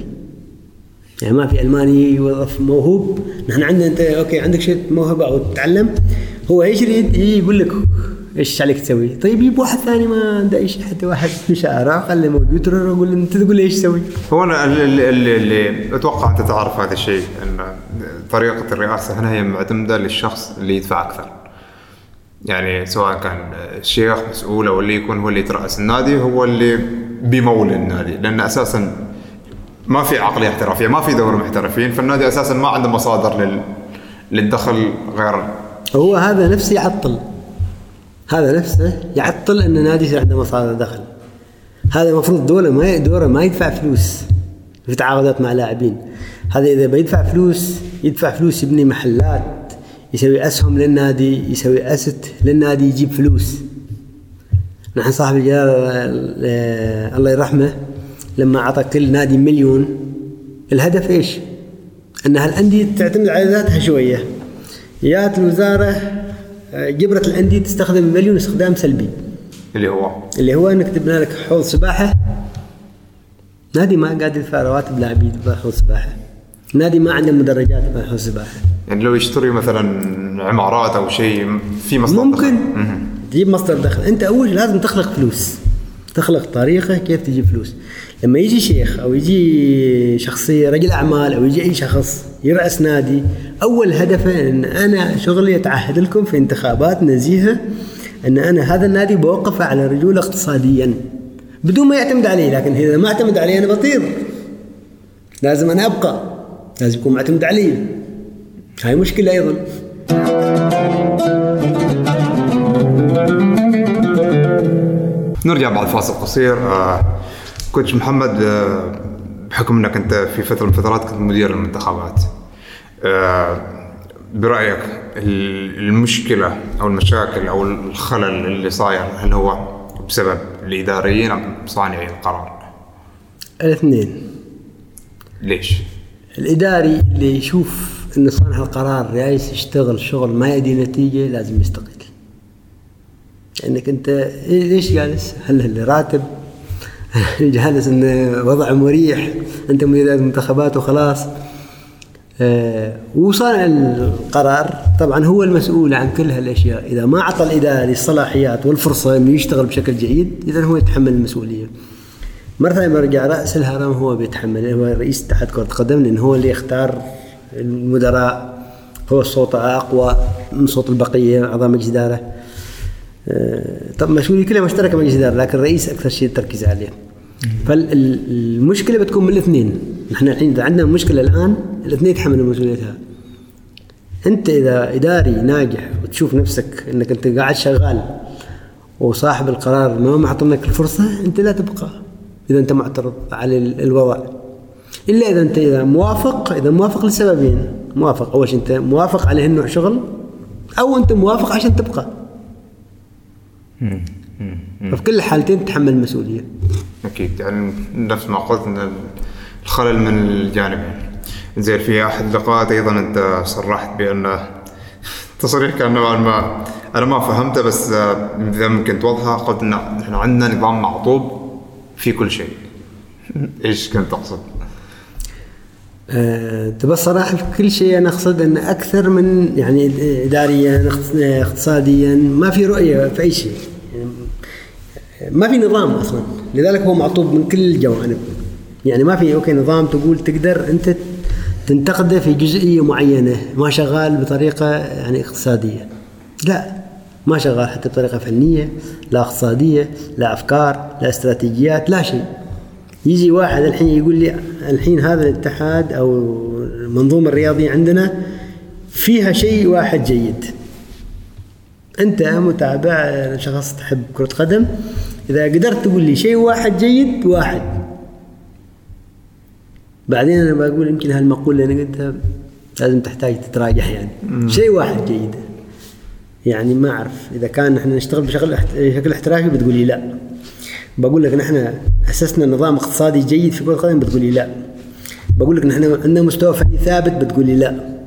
يعني ما في ألماني يوظف موهوب. نحن عندنا أنت أوكي عندك شيء موهبة أو تتعلم هو إيش يريد؟ يقول لك إيش عليك تسوي؟ طيب يجيب واحد ثاني ما عنده أي شيء حتى واحد في شارع خليه موجود. أقول أنت تقول لي إيش تسوي هو أنا اللي, اللي, أتوقع أنت تعرف هذا الشيء إن طريقة الرئاسة هنا هي معتمدة للشخص اللي يدفع أكثر. يعني سواء كان الشيخ مسؤول أو اللي يكون هو اللي يتراس النادي هو اللي بيمول النادي لأن أساسا ما في عقليه احترافيه ما في دوري محترفين فالنادي أساسا ما عنده مصادر لل للدخل غير هو هذا نفسه يعطل. هذا نفسه يعطل إن النادي يصير عنده مصادر دخل. هذا المفروض دولة ما دوره ما يدفع فلوس في تعاقدات مع لاعبين. هذا إذا بيدفع فلوس يدفع فلوس يبني محلات يسوي أسهم للنادي يسوي اسد للنادي يجيب فلوس. نحن صاحب الجلالة آه، الله يرحمه لما أعطى كل نادي مليون الهدف إيش؟ أن هالأندية تعتمد على ذاتها شوية. جات الوزاره جبرت الأندية تستخدم المليون استخدام سلبي. اللي هو؟ اللي هو أنك تبنى لك حوض سباحة. نادي ما قاعد يدفع رواتب لاعبين يدفع حوض سباحة. نادي ما عنده مدرجات يدفع حوض سباحة. يعني لو يشتري مثلا عمارات أو شيء في مصدر ممكن. دخل. تجيب مصدر دخل. أنت أول لازم تخلق فلوس. تخلق طريقة كيف تجيب فلوس. لما يجي شيخ أو يجي شخصية رجل أعمال أو يجي أي شخص يرأس نادي. أول هدفه إن أنا شغلي اتعهد لكم في انتخابات نزيهة إن أنا هذا النادي بوقفه على رجوله اقتصاديا. بدون ما يعتمد علي لكن إذا ما اعتمد علي أنا بطير. لازم أنا أبقى. لازم يكون معتمد علي. هاي مشكلة أيضا. نرجع بعد فاصل قصير. آه، كوتش محمد آه، بحكم انك انت في فترة من الفترات كنت مدير المنتخبات آه، برأيك ال- المشكلة أو المشاكل أو الخلل اللي صاير هل هو بسبب الإداريين أم صانعي القرار؟ الاثنين ليش؟ الإداري اللي يشوف إن صانع القرار جايز يشتغل شغل ما يدي نتيجة لازم يستقيل لأنك أنت ليش جالس؟ هل اللي راتب؟ جالس إن وضع مريح أنت مدير المنتخبات وخلاص. آه، وصانع القرار طبعا هو المسؤول عن كل هالأشياء. إذا ما أعطى الاداري الصلاحيات والفرصة إنه يشتغل بشكل جيد اذا هو يتحمل المسؤولية. مرة ثانية برجع رأس الهرم هو بيتحمل هو رئيس اتحاد كرة القدم لأن هو اللي يختار المدراء. هو الصوت أقوى من صوت البقية أعضاء مجلس إدارة آه، طب مسؤولية كلها مشتركة مجلس إدارة لكن الرئيس أكثر شيء التركيز عليه. فالمشكلة بتكون من الاثنين. نحن الحين إذا عندنا مشكلة الآن الاثنين يتحملوا مسؤوليتها أنت إذا إداري ناجح وتشوف نفسك إنك أنت قاعد شغال وصاحب القرار ما معطينك الفرصة أنت لا تبقى. إذا أنت معترض على ال- الوضع. إلا إذا أنت إذا موافق إذا موافق لسببين. موافق أول شيء أنت موافق على هالنوع شغل أو أنت موافق عشان تبقى. ففي كل الحالتين تتحمل المسؤولية. أكيد يعني نفس ما قلت إن الخلل من الجانبين زين في أحد اللقاءات أيضا أنت صرحت بأن تصريح كان نوعا ما أنا ما فهمته بس إذا ممكن توضحه قلت إن نحن عندنا نظام معطوب في كل شيء. إيش كنت تقصد؟ أه تبى الصراحة في كل شيء أنا أقصد أن أكثر من يعني إداريا اقتص- اقتصاديا ما في رؤية في أي شيء. يعني ما في نظام أصلا. لذلك هو معطوب من كل الجوانب. يعني ما في أوكي نظام تقول تقدر أنت تنتقده في جزئية معينة ما شغال بطريقة يعني اقتصادية. لا ما شغال حتى بطريقة فنية لا اقتصادية لا أفكار لا استراتيجيات لا شيء. يجي واحد الحين يقول لي الحين هذا الاتحاد أو المنظومة الرياضية عندنا فيها شيء واحد جيد. أنت متابع شخص تحب كرة قدم. إذا قدرت تقول لي شيء واحد جيد واحد. بعدين أنا بقول يمكن هالمقولة اللي أنا قلتها لازم تحتاج تتراجع يعني. شيء واحد جيد. يعني ما أعرف إذا كان نحن نشتغل بشكل احت- بشكل احترافي بتقولي لا. بقول لك نحن أسسنا نظام اقتصادي جيد في كرة القدم بتقولي لا. بقول لك نحن عندنا مستوى فني ثابت بتقولي لا.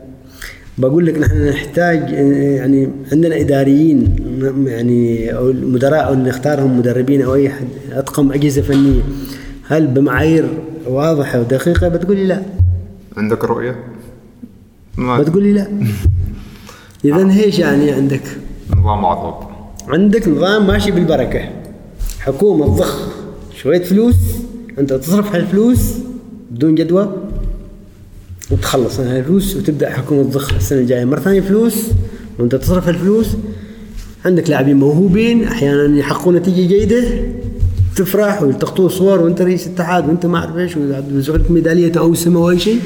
بقول لك نحن نحتاج يعني عندنا إداريين يعني أو المدراء أو اللي نختارهم مدربين أو أي احد اطقم أجهزة فنية. هل بمعايير واضحة ودقيقة؟ بتقولي لا. عندك رؤية؟ ما بتقولي لا. اذا إيش يعني عندك؟ نظام معطوب عندك نظام ماشي بالبركة. حكومة تضخ شوية فلوس أنت تصرف هالفلوس بدون جدوى وتخلص من هالفلوس وتبدأ حكومة تضخ السنة الجاية مرة ثانية فلوس وأنت تصرف هالفلوس عندك لاعبين موهوبين أحيانا يحققون نتيجة جيدة تفرح ويلتقطوا صور وأنت رئيس اتحاد وأنت ما لك ميدالية أو سمة أو أي شيء.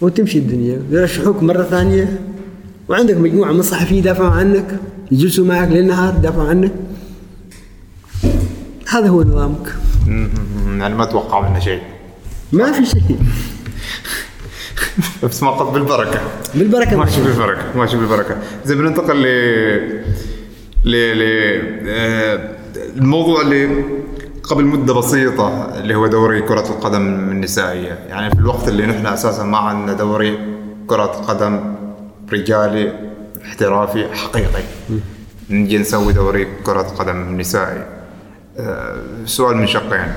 وتمشي الدنيا. يرشحوك مرة ثانية. وعندك مجموعة من الصحفيين يدافعوا عنك يجلسوا معك ليل نهار يدافعوا عنك. هذا هو نظامك. يعني ما أتوقع منه شيء. ما في شيء. بس ما قلت بالبركة. بالبركة. ماشي. بالبركة ماشي بالبركة. زي بننتقل ل ل ل آه، الموضوع اللي قبل مدة بسيطة اللي هو دوري كرة القدم النسائية. يعني في الوقت اللي نحن أساسا ما عندنا دوري كرة قدم رجالي احترافي حقيقي. نجي نسوي دوري كرة قدم نسائي. سؤال من شقين.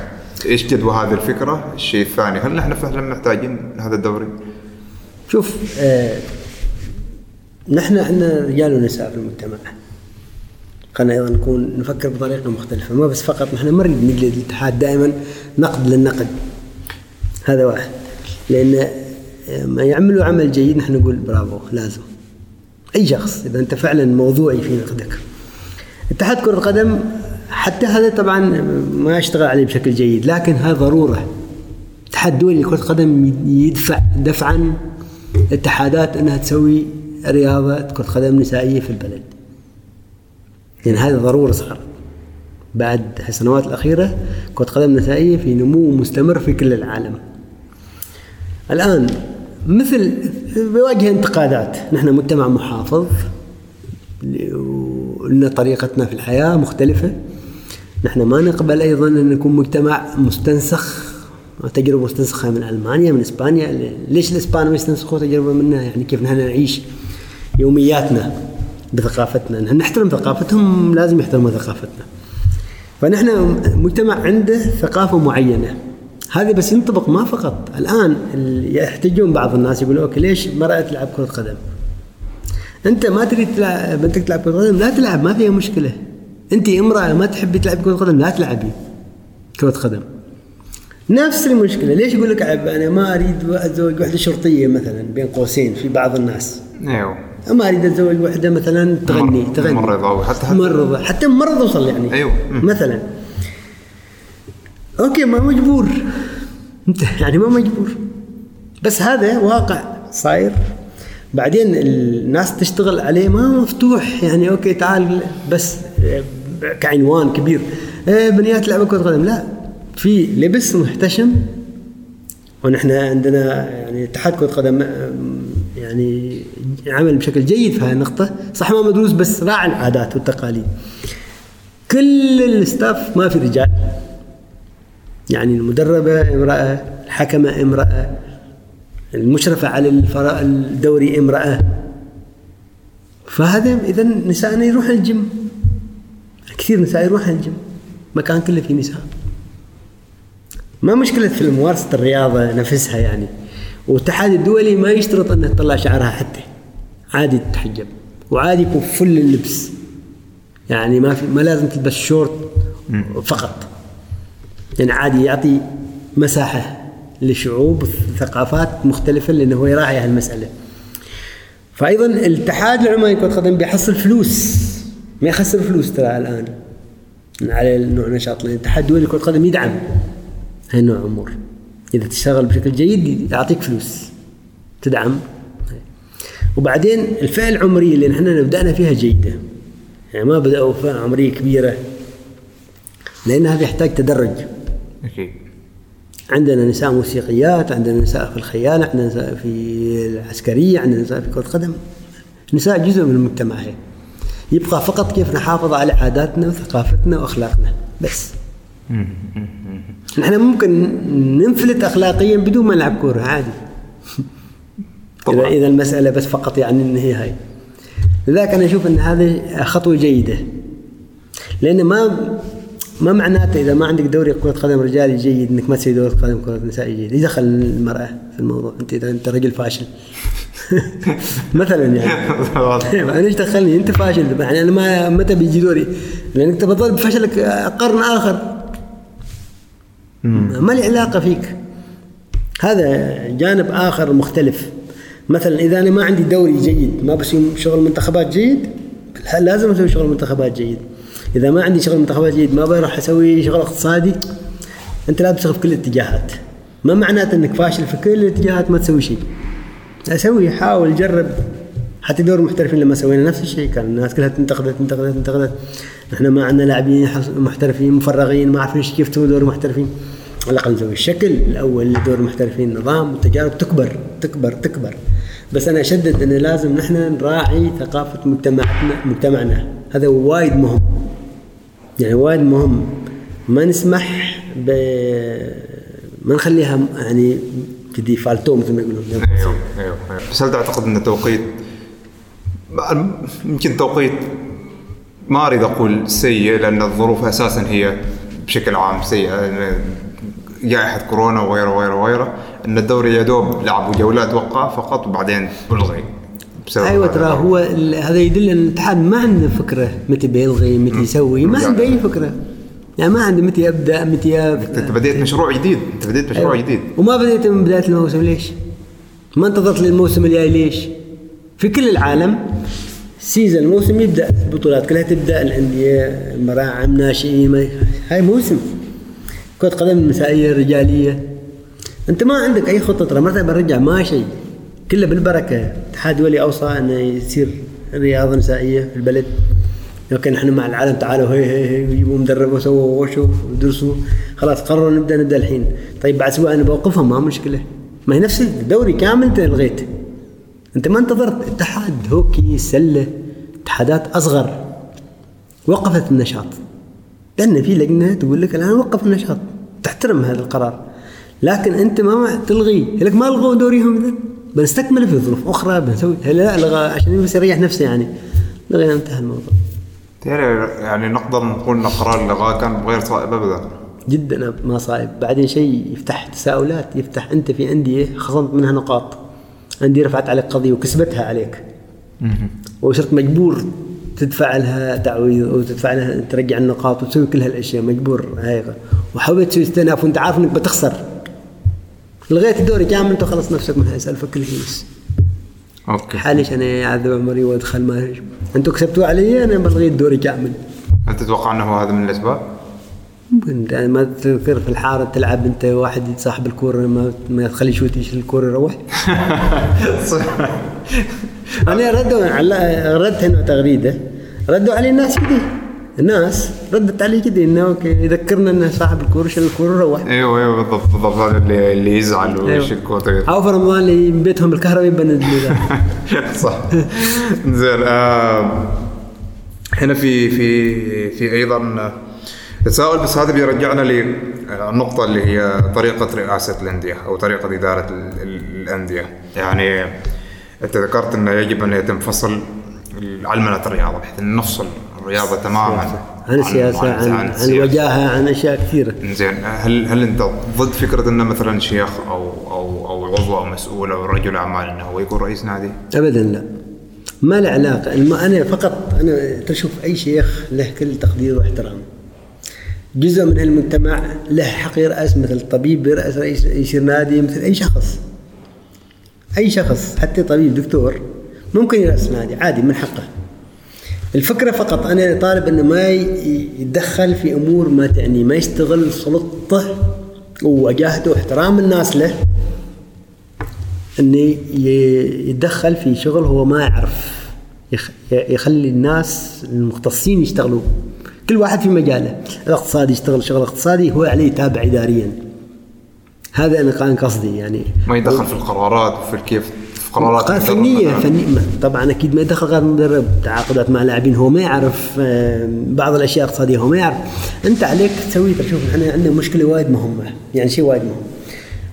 إيش جدوى هذه الفكرة؟ الشيء الثاني هل نحن فعلا محتاجين هذا الدوري؟ شوف آه نحن عندنا رجال ونساء في المجتمع. خلينا أيضا نكون نفكر بطريقة مختلفة. ما بس فقط نحن ما نريد نقلد الاتحاد دائما نقد للنقد. هذا واحد. لأن آه، ما يعملوا عمل جيد نحن نقول برافو لازم. أي شخص إذا أنت فعلا موضوعي في نقدك. اتحاد كرة القدم حتى هذا طبعا ما يشتغل عليه بشكل جيد لكن هذا ضرورة الاتحاد الدولي لكرة القدم يدفع دفعا اتحادات إنها تسوي رياضة كرة قدم نسائية في البلد. يعني هذا ضرورة صار. بعد السنوات الأخيرة كرة قدم نسائية في نمو مستمر في كل العالم الآن مثل بيواجه انتقادات نحن مجتمع محافظ لنا طريقتنا في الحياة مختلفة نحن ما نقبل أيضا أن نكون مجتمع مستنسخ تجربة مستنسخة من ألمانيا من إسبانيا. ليش الإسبان يستنسخوا تجربة منا يعني كيف نحن نعيش يومياتنا بثقافتنا؟ نحن نحترم ثقافتهم لازم يحترموا ثقافتنا. فنحن مجتمع عنده ثقافة معينة. هذا بس ينطبق ما فقط. الآن يحتجون بعض الناس يقولوا أوكي ليش مرأة تلعب كرة قدم؟ أنت ما تريد تلعب بنتك تلعب كرة قدم لا تلعب ما فيها مشكلة. أنت امرأة ما تحبي تلعب كرة قدم لا تلعبي كرة قدم. نفس المشكلة. ليش يقول لك أنا ما أريد أتزوج وحدة شرطية مثلا بين قوسين في بعض الناس؟ أيوه. ما أريد أتزوج وحدة مثلا تغني مر- تغني. ممرضة أو حتى- حتى- ممرضة حتى ممرضة توصل يعني. مم. مثلا. أوكي ما مجبور. انت يعني ما مجبور. بس هذا واقع صاير. بعدين الناس تشتغل عليه ما مفتوح. يعني أوكي تعال بس كعنوان كبير. آه، بنيات لعبة كرة قدم. لا في لبس محتشم ونحن عندنا يعني اتحاد كرة قدم آم، يعني عمل بشكل جيد في هذه النقطة. صح ما مدروس بس راعى العادات والتقاليد. كل ال staff ما في رجال. يعني المدربة امرأة الحكمة امرأة المشرفة على الدوري امرأة. فهذا اذا نسائنا يروح الجيم. كثير نساء يروح الجيم. مكان كله فيه نساء. ما مشكلة في ممارسة الرياضة نفسها يعني. والاتحاد الدولي ما يشترط انها تطلع شعرها حتى. عادي تتحجب. وعادي يكون فل اللبس. يعني ما في ما لازم تلبس شورت فقط. يعني عادي يعطي مساحة لشعوب ثقافات مختلفة لأنه هو يراعي هالمسألة. فأيضا الاتحاد العماني لكرة القدم بيحصل فلوس. ما يخسر فلوس ترى الآن. على النوع نشاط لأن الاتحاد الدولي لكرة القدم يدعم هاي النوع أمور إذا تشتغل بشكل جيد يعطيك فلوس تدعم. وبعدين الفئة العمرية اللي نحن بدأنا فيها جيدة. يعني ما بدأوا فئة عمرية كبيرة لأن هذا يحتاج تدرج. أكيد. عندنا نساء موسيقيات عندنا نساء في الخيال عندنا نساء في العسكرية عندنا نساء في كرة قدم نساء جزء من المجتمع هي. يبقى فقط كيف نحافظ على عاداتنا وثقافتنا وأخلاقنا. بس. نحن ممكن ننفلت أخلاقيا بدون ما نلعب كورة عادي. طبعاً. إذا المسألة بس فقط يعني إن هي هاي. لذلك أنا أشوف أن هذه خطوة جيدة. لأن ما ما معناته إذا ما عندك دوري كرة قدم رجالي جيد إنك ما تسوي دوري قدم كرة نسائي جيد. إيش دخل المرأة في الموضوع؟ أنت إذا أنت رجل فاشل. مثلا يعني. أنا إيش دخلني؟ أنت فاشل. يعني أنا ما متى بيجي دوري. لأنك تبى تظل بفشلك قرن آخر. ما لي علاقة فيك. هذا جانب آخر مختلف. مثلا إذا أنا ما عندي دوري جيد ما بسوي شغل منتخبات جيد لازم أسوي شغل منتخبات جيد؟ إذا ما عندي شغل منتخبات جيد ما بروح أسوي شغل اقتصادي أنت لا تشتغل في كل الاتجاهات. ما معناته إنك فاشل في كل الاتجاهات ما تسوي شيء. أسوي حاول جرب. حتى دور المحترفين لما سوينا نفس الشيء كان الناس كلها تنتقدت تنتقدت تنتقدت إحنا ما عندنا لاعبين محترفين مفرغين ما عارفين إيش- كيف تسوي دور محترفين. على الاقل نسوي الشكل الأول لدور المحترفين نظام والتجارب تكبر تكبر تكبر. بس أنا أشدد انه لازم نحن نراعي ثقافة مجتمعنا مجتمعنا. هذا وايد مهم. يعني وايد مهم. ما نسمح ب ما نخليها يعني في default و مثل ما يقولون أيوه أيوه أيوه. بس هل تعتقد أن توقيت يمكن توقيت ما اريد أقول سيء لأن الظروف أساسا هي بشكل عام سيئة جائحه كورونا وغيره وغيره وغيره أن الدوري يا دوب لعبوا جولات وقع فقط وبعدين الغي أيوه. ترى هو هذا يدل أن الاتحاد ما عنده فكرة متى بيلغي متى يسوي ما عنده أي فكرة يعني ما عنده متى يبدأ متى أنت بديت مشروع جديد أنت بديت مشروع أيوة. جديد وما بديت من بداية الموسم ليش؟ ما انتظرت للموسم الجاي ليش؟ في كل العالم سيزن الموسم يبدأ البطولات كلها تبدأ الأندية مراعم ناشئين ما- هاي موسم كرة قدم نسائية رجالية أنت ما عندك أي خطة ترى مرتبة بنرجع ما شيء كله بالبركة الاتحاد الدولي اوصى إنه يصير رياضة نسائية في البلد okay نحن مع العالم تعالوا هي هي هي ويجيبوا مدرب وسووا وشوا ودرسوا خلاص قرروا نبدأ نبدأ الحين. طيب بعد أسبوع أنا بوقفهم ما مشكلة. ما هي نفس الدوري كامل أنت لغيت. أنت ما انتظرت. اتحاد هوكي سلة اتحادات أصغر. وقفت النشاط. لأن في لجنة تقول لك الآن وقف النشاط. تحترم هذا القرار. لكن أنت ما تلغي. لك ما الغوا دوريهم اذا بنستكمل في ظروف أخرى بنسوي. لا الغى عشان بس يريح نفسه يعني. لغينا انتهى الموضوع. يعني نقدر نقول إن قرار الالغاء كان غير صائب ابدا؟ جدا ما صايب بعدين شيء يفتح تساؤلات يفتح أنت في أندية خصمت منها نقاط. أندية رفعت عليك قضية وكسبتها عليك. وصرت مجبور تدفع لها تعويض وتدفع لها ترجع النقاط وتسوي كل هالأشياء. مجبور هاي وحاولت تسوي استئناف وأنت عارف إنك بتخسر. لغيت الدوري كامل أنت خلص نفسك من هالسالفه كل شيء. أوكي. حاليش أنا يعذب عمري وادخل ما أنتم كسبتوا علي أنا بلغي الدوري كامل. هل تتوقع أنه هذا من الأسباب؟ أنت ما تذكر في الحارة تلعب أنت واحد صاحب الكورة ما ما تخلي شو تيجي الكورة يروح. أنا ردوا على ردت هنا تغريده ردوا علي الناس كذي الناس ردت علي كذي إنه أوكي يذكرنا ان صاحب الكوره شال الكورة روح أيوه أيوه بالضبط بالضبط هذا اللي اللي يزعل أيوة. ويشيل كوته أو في رمضان اللي بيتهم الكهرباء يبند صح. زين آه هنا في في في أيضا تساؤل بس هذا بيرجعنا للنقطة اللي هي طريقة رئاسة الأندية أو طريقة إدارة ال- ال- الأندية. يعني أنت ذكرت أنه يجب أن يتم فصل علمنة الرياضة بحيث نفصل الرياضة تماما. عن السياسة عن, عن السياسة. الوجاهه عن أشياء كثيرة. زين هل هل أنت ضد فكرة انه مثلا شيخ أو أو أو عضو أو مسؤول أو رجل أعمال أنه هو يكون رئيس نادي؟ ابدا لا. ما له علاقة. أنا فقط أنا تشوف أي شيخ له كل تقدير واحترام. جزء من المجتمع له حق يرأس مثل طبيب يرأس رئيس يصير نادي مثل أي شخص. أي شخص حتى طبيب دكتور ممكن يرأس نادي عادي من حقه. الفكرة فقط أنا طالب أنه ما يتدخل في أمور ما تعني ما يستغل سلطته ووجاهته واحترام الناس له. إنه ي- يتدخل في شغل هو ما يعرف يخ- يخلي الناس المختصين يشتغلوا. كل واحد في مجاله الاقتصادي يشتغل شغل اقتصادي هو عليه يتابع اداريا. هذا أنا كان قصدي يعني. ما يدخل في القرارات وفي كيف في قرارات المدرب فنية ما- طبعا أكيد ما يدخل غير مدرب تعاقدات مع لاعبين هو ما يعرف آه، بعض الأشياء الاقتصادية هو ما يعرف. أنت عليك تسوي ترى شوف إحنا عندنا مشكلة وايد مهمة يعني شيء وايد مهم.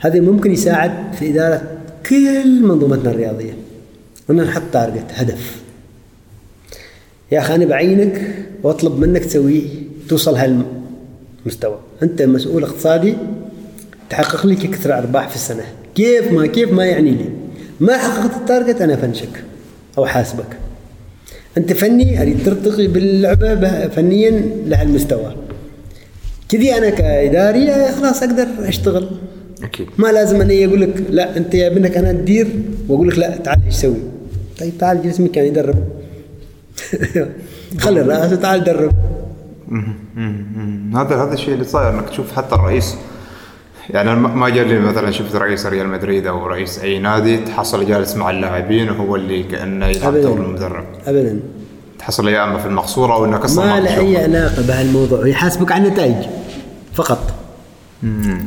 هذا ممكن يساعد في إدارة كل منظومتنا الرياضية. ان نحط تارجت هدف. يا أخي أنا بعينك وأطلب منك تسوي توصل هالمستوى. أنت مسؤول اقتصادي تحقق لي كثر أرباح في السنة. كيف ما كيف ما يعني لي. ما حققت ال target أنا فنشك أو حاسبك. أنت فني أريد ترتقي باللعبه به- فنيا لهالمستوى كذي أنا كإداري خلاص أقدر أشتغل. أكيد. ما لازم أنا أقول لك لا أنت يا ابنك أنا تدير وأقول لك لا تعال إيش تسوي؟ طيب تعال جلس مكان يدرب. خلي الرئاسة تعال درب. هذا هذا الشيء اللي صاير إنك تشوف حتى الرئيس يعني ما لي مثلا شفت رئيس ريال مدريد أو رئيس أي نادي تحصل جالس مع اللاعبين وهو اللي كأنه يلعب. دور المدرب. ابدا. تحصل يا أما في المقصورة أو إنه كسر ما له. أي علاقة بهالموضوع. يحاسبك على النتائج فقط.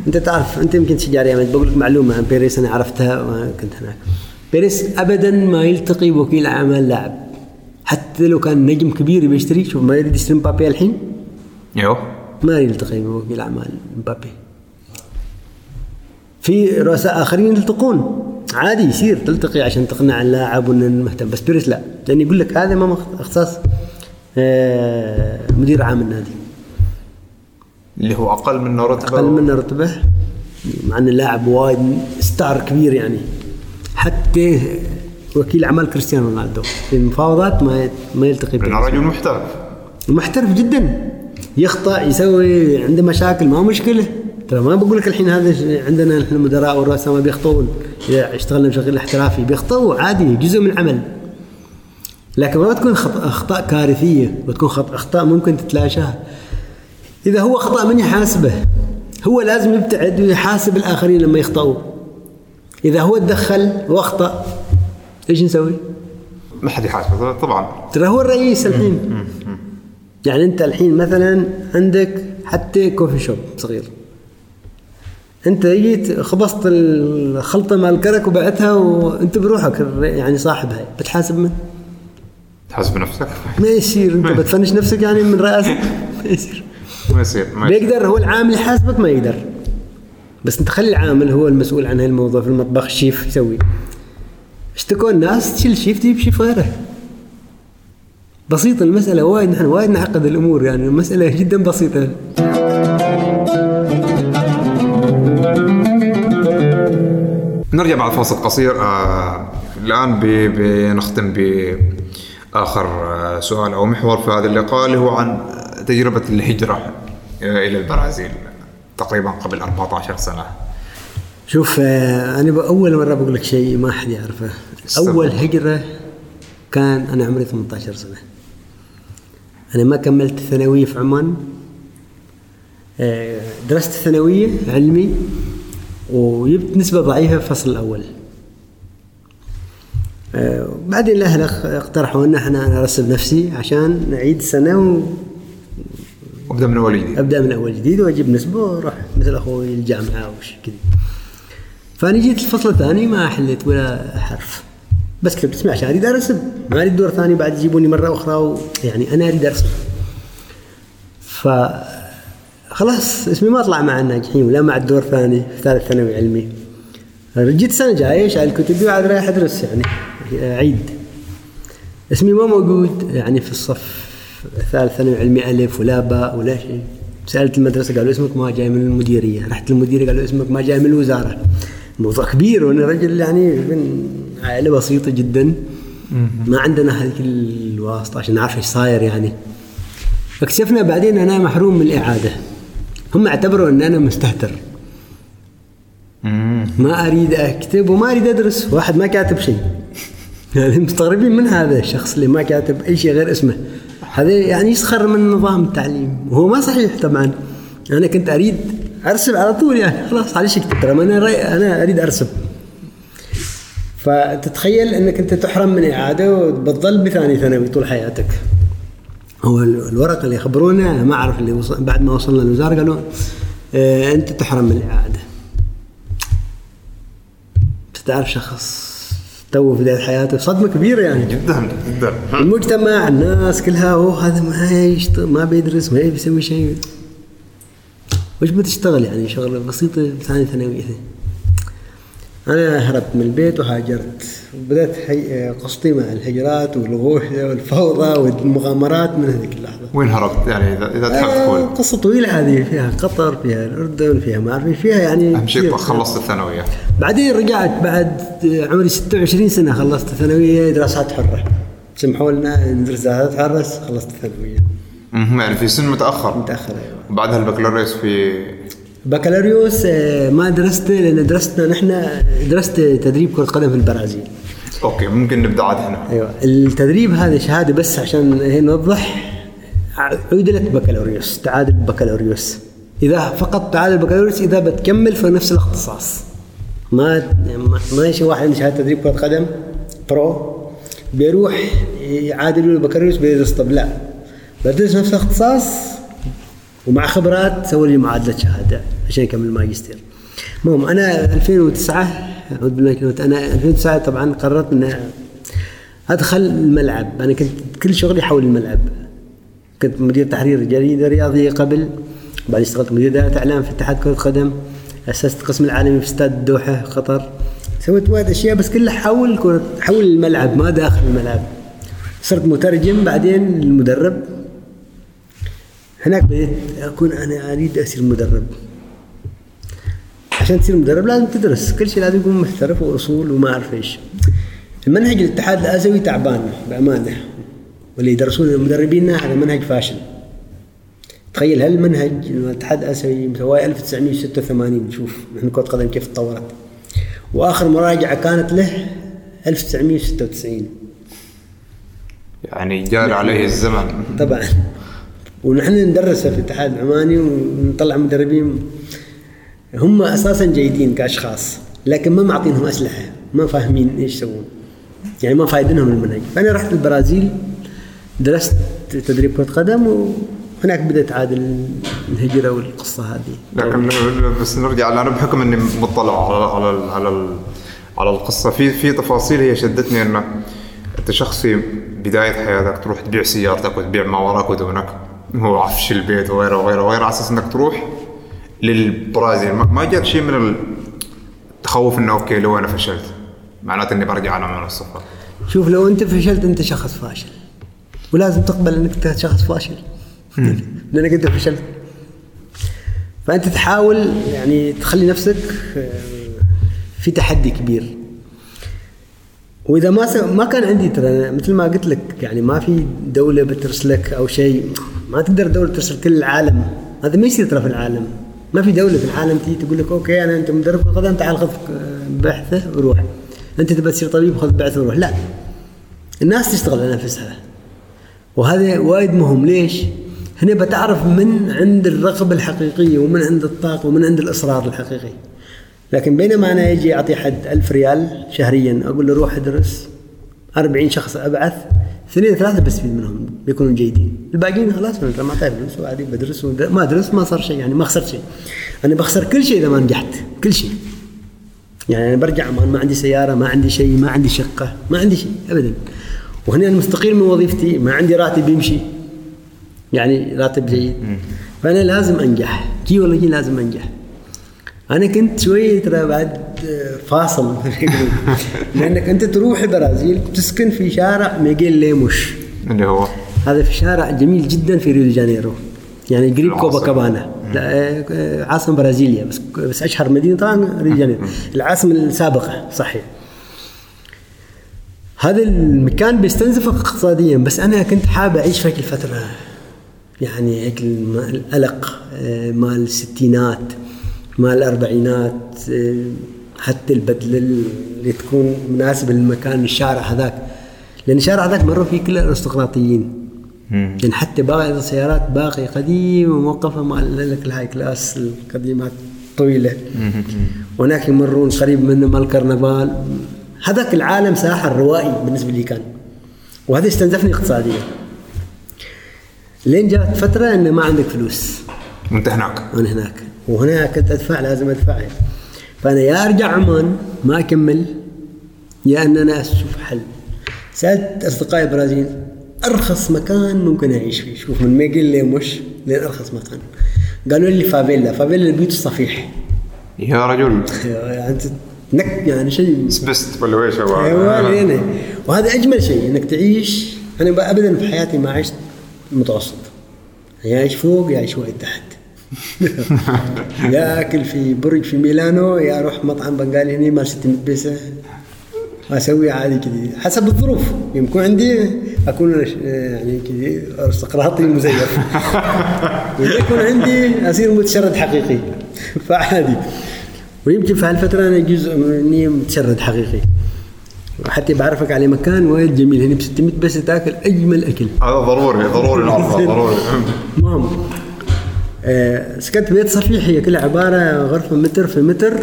أنت تعرف أنت يمكن تشجع ريال مدريد. بقول لك معلومة عن بيريس أنا عرفتها وكنت هناك. بيريس ابدا ما يلتقي بوكيل اعمال لاعب. حتى لو كان نجم كبير يبي يشتري شوف ما يريد يشتري مبابي الحين؟ أيوه ما يلتقي بوكيل اعمال مبابي. في رؤساء آخرين يلتقون. عادي يصير تلتقي عشان تقنع اللاعب وان مهتم بس بيريس لا. لأن يقول لك هذا ما إختصاص آه، مدير عام النادي. اللي هو أقل منه رتبة أقل منه رتبة مع إن اللاعب وايد star كبير يعني. حتى وكيل أعمال كريستيانو رونالدو في المفاوضات ما ما يلتقي لأنه بيريز. رجل محترف. محترف جدا. يخطأ يسوي عنده مشاكل ما مشكلة. ترى ما بقول لك الحين هذا عندنا نحن المدراء والرؤساء ما بيخطئون. إذا اشتغلنا بشكل احترافي بيخطئوا عادي جزء من العمل. لكن ما تكون خط- أخطاء كارثية وتكون خط- أخطاء ممكن تتلاشاها إذا هو خطأ من يحاسبه. هو لازم يبتعد ويحاسب الآخرين لما يخطئوا إذا هو تدخل وأخطأ إيش نسوي؟ ما حد يحاسبه طبعا. ترى هو الرئيس الحين. يعني أنت الحين مثلا عندك حتى كوفي شوب صغير. انت جيت خبصت الخلطة مال الكرك وبعتها وانت بروحك يعني صاحبها. بتحاسب من؟ تحاسب نفسك؟ ما يصير. انت بتفنش نفسك يعني من راسك ما يصير. ما يصير ما يصير. بيقدر هو العامل يحاسبك ما يقدر. بس انت خلي العامل هو المسؤول عن هالموضوع في المطبخ الشيف يسوي. اشتكوا الناس تشيل شيف تجيب شيف غيره. بسيطة المسألة وايد نحن وايد نعقد الأمور يعني المسألة جدا بسيطة. نرجع بعد فاصل قصير. آه الآن بنختم بآخر آه سؤال أو محور في هذا اللقاء اللي هو عن تجربة الهجرة آه إلى البرازيل تقريبا قبل 14 سنة. شوف أنا بأول مرة بقول لك شيء ما حد يعرفه. أول هجرة كان أنا عمري 18 سنة. أنا ما كملت الثانوية في عمان. درست الثانوية علمي. وجبت نسبة ضعيفة في الفصل الأول. آه، بعدين الأهل اقترحوا أن إحنا أنا أرسب نفسي عشان نعيد سنة وابدا من أول جديد. أبدأ من أول جديد وأجيب نسبة وأروح مثل أخوي الجامعة وش كذا فأنا جيت الفصل الثاني ما حليت ولا حرف. بس كتبت اسمي عشان أريد ارسم ما أريد دور ثاني بعد يجيبوني مرة أخرى و... يعني أنا أريد ارسم ف خلاص اسمي ما طلع مع الناجحين ولا مع الدور الثاني في ثالث ثانوي علمي. جيت السنة الجايه شايل كتبي وعاد رايح أدرس يعني عيد. اسمي ما موجود يعني في الصف الثالث ثانوي علمي ألف ولا باء ولا شيء. سألت المدرسة قالوا اسمك ما جاي من المديرية. رحت للمديرية قالوا اسمك ما جاي من الوزارة. موضوع كبير وأنا رجل يعني من عائلة بسيطة جدا. ما عندنا هذه الواسطة عشان نعرف إيش صاير يعني. اكتشفنا بعدين أنا محروم من الإعادة. هم اعتبروا إن أنا مستهتر. ما أريد أكتب وما أريد أدرس واحد ما كاتب شيء. يعني مستغربين من هذا الشخص اللي ما كاتب أي شيء غير اسمه. هذا يعني يسخر من نظام التعليم. وهو ما صحيح طبعا. أنا كنت أريد ارسم على طول يعني خلاص معلش اكتب ترى أنا رأي أنا أريد ارسم فتتخيل إنك أنت تحرم من إعادة وبتظل بثاني ثانوي طول حياتك. هو ال- الورقه اللي خبرونا ما أعرف اللي وصل بعد ما وصلنا الوزارة قالوا آه أنت تحرم من الاعاده تعرف شخص تو في بدايه حياته؟ صدمة كبيرة يعني. جدا جدا. المجتمع الناس كلها أوه هذا ما يشتغل ما بيدرس ما بيسوي شيء. وش بتشتغل يعني؟ شغلة بسيطة ثاني ثانوي أنا هربت من البيت وهاجرت. هي- قصتي مع الهجرات والغوش والفوضى والمغامرات من هذيك اللحظة. وين هربت؟ يعني اذا إذا تحب آه، تقول. قصة طويلة هذه فيها قطر فيها الأردن فيها ما أعرف إيش، فيها يعني أهم شيء. خلصت الثانوية. بعدين رجعت بعد عمري 26 سنة خلصت الثانوية دراسات حرة. سمحوا لنا ندرس دراسات حرة؟ خلصت الثانوية. مهم، يعني في سن متأخر. متأخر أيوه. وبعدها البكالوريوس في بكالوريوس آه، ما درست لأن درستنا نحن درست تدريب كرة قدم في البرازيل. okay ممكن نبدأ عاد هنا أيوه. التدريب هذا شهادة بس عشان نوضح. عدلة بكالوريوس تعادل بكالوريوس. إذا فقط تعادل بكالوريوس إذا بتكمل في نفس الاختصاص. ما ما- يجي واحد عنده شهادة تدريب كرة قدم pro بيروح يعادل البكالوريوس بيدرس. طب لا بدرس نفس الاختصاص ومع خبرات سوي لي معادلة شهادة عشان يكمل الماجستير. المهم أنا 2009 أعوذ بالله كلمة. أنا 2009 طبعا قررت ان أدخل الملعب. أنا كنت كل شغلي حول الملعب. كنت مدير تحرير جريده رياضيه قبل. بعدين اشتغلت مدير اداره إعلام في اتحاد كرة قدم أسست القسم العالمي في استاد الدوحه قطر. سويت وايد أشياء بس كلها حول كرة حول الملعب ما داخل الملعب. صرت مترجم بعدين المدرب هناك بديت أكون أنا أريد اصير مدرب. عشان تصير مدرب لازم تدرس. كل شيء لازم يكون محترف واصول وما أعرف إيش. المنهج الاتحاد الآسيوي تعبان بأمانة. واللي يدرسون المدربين هذا منهج فاشل. تخيل هالمنهج الاتحاد الآسيوي مسواه 1986 شوف نحن كرة قدم كيف تطورت. وآخر مراجعة كانت له 1996 يعني جار عليه الزمن. طبعا. ونحن ندرسه في الاتحاد العماني ونطلع مدربين هم أساسا جيدين كأشخاص لكن ما معطينهم أسلحة ما فاهمين إيش يسوون. يعني ما فايدينهم المنهج. فانا رحت البرازيل درست تدريب كرة قدم وهناك بدأت عاد الهجرة والقصة هذه. لكن بس نرجع أنا بحكم إني مطلع على على على على القصة. في في تفاصيل هي شدتني إنه أنت شخص في بداية حياتك تروح تبيع سيارتك وتبيع ما وراك ودونك هو عفش البيت وغيره وغيره وغيره على أساس إنك تروح للبرازيل. ما ما جاك شيء من التخوف إنه okay لو أنا فشلت. معناته إني برجع على من الصفر. شوف لو أنت فشلت أنت شخص فاشل. ولازم تقبل إنك أنت شخص فاشل. لأنك أنت فشلت. فأنت تحاول يعني تخلي نفسك آه، في تحدي كبير. وإذا ما س... ما كان عندي ترى مثل ما قلت لك يعني ما في دولة بترسلك أو شيء. ما تقدر دولة ترسل كل العالم. هذا ما يصير ترى في العالم. ما في دولة في العالم تيجي تقول لك أوكي أنا أنت مدرب كرة قدم تعال خذ بعثة وروح. أنت تبى تصير طبيب خذ بعثة وروح. لا. الناس تشتغل على نفسها. وهذا وايد مهم. ليش؟ هنا بتعرف من عند الرغبة الحقيقية ومن عند الطاقة ومن عند الإصرار الحقيقي. لكن بينما أنا يجي أعطي حد ألف ريال شهريا أقول له روح ادرس. 40 شخص أبعث. اثنين ثلاثة بستفيد منهم بيكونوا جيدين. الباقيين خلاص أنا ما أعطيه فلوس وعادي بدرس ما أدرس ما صار شيء يعني ما خسرت شيء. أنا بخسر كل شيء إذا ما نجحت كل شيء. يعني أنا برجع عمان ما عندي سيارة ما عندي شيء ما عندي شقة ما عندي شيء ابدا. وهنا أنا مستقيل من وظيفتي ما عندي راتب يمشي. يعني راتب جيد. فأنا لازم أنجح. جي ولا جي لازم أنجح. أنا كنت شوي ترى بعد فاصل. لأنك أنت تروح البرازيل تسكن في شارع ميغيل ليموس. اللي هو؟ هذا في شارع جميل جدا في ريو دي جانيرو. يعني قريب. كوباكابانا آه، عاصمة برازيليا بس بس أشهر مدينة طبعا ريو دي جانيرو. العاصمة السابقة صحيح. هذا المكان بيستنزفك اقتصاديا بس أنا كنت حابب أعيش في هيك الفترة. يعني هيك القلق آه، مال الستينات مال الاربعينات آه، حتى البدلة اللي تكون مناسبة للمكان الشارع هذاك. لأن الشارع هذاك مروا فيه كل الأرستقراطيين. يعني حتى باقي السيارات باقي قديمة موقفة مال الـ high class القديمات طويلة. وهناك يمرون قريب منه مال الكرنفال هذاك العالم ساحر روائي بالنسبة لي كان. وهذا استنزفني اقتصاديا. لين جات فترة إنه ما عندك فلوس. وانت هناك. وانا هناك. وهنا كنت أدفع لازم أدفع. فأنا يا أرجع عمان ما أكمل يا أن أنا أشوف حل. سألت أصدقائي البرازيل أرخص مكان ممكن أعيش فيه. شوف من ميغيل ليموس لين أرخص مكان. قالوا لي فافيلا. فافيلا البيوت الصفيح. يا رجل. يعني أنت نك يعني شيء. سبست ولا إيش أيوه هنا وهذا أجمل شيء إنك تعيش. أنا ابدا في حياتي ما عشت متوسط. يا اعيش فوق يا اعيش وايد تحت. يا أكل في برج في ميلانو يا أروح مطعم بنغالي هنا مال 600 بيسه أسوي عادي كذي. حسب الظروف. يمكن عندي أكون يعني كذي ارستقراطي مزيف. وإذا يكون عندي أصير متشرد حقيقي. فعادي. ويمكن في هالفترة أنا جزء مني متشرد حقيقي. وحتى بعرفك على مكان وايد جميل. هنا ب 600 بس تاكل أجمل أكل. هذا ضروري ضروري نعرفه ضروري. المهم سكنت بيت صفيح هي كلها عبارة غرفه متر في متر.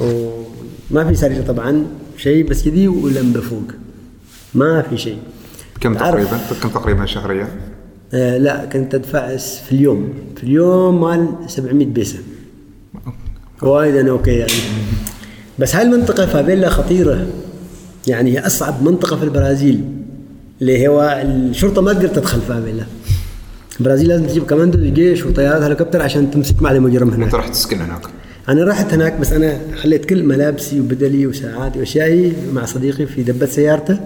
وما في سرير طبعا شيء بس كذي ولمبه فوق ما في شيء. كم تقريبا؟ كم تقريبا شهريا؟ آه لا كنت ادفع في اليوم. في اليوم مال 700 بيسة. وايد أنا أوكي يعني. بس هاي المنطقة فافيلا خطيرة. يعني هي أصعب منطقة في البرازيل. اللي هو الشرطة ما تقدر تدخل فافيلا البرازيل لازم تجيب كوماندو جيش وطيارات هليكوبتر عشان تمسك مع المجرم هناك. انت راح تسكن هناك. أنا رحت هناك بس أنا خليت كل ملابسي وبدلي وساعاتي وأشيائي مع صديقي في دبة سيارته.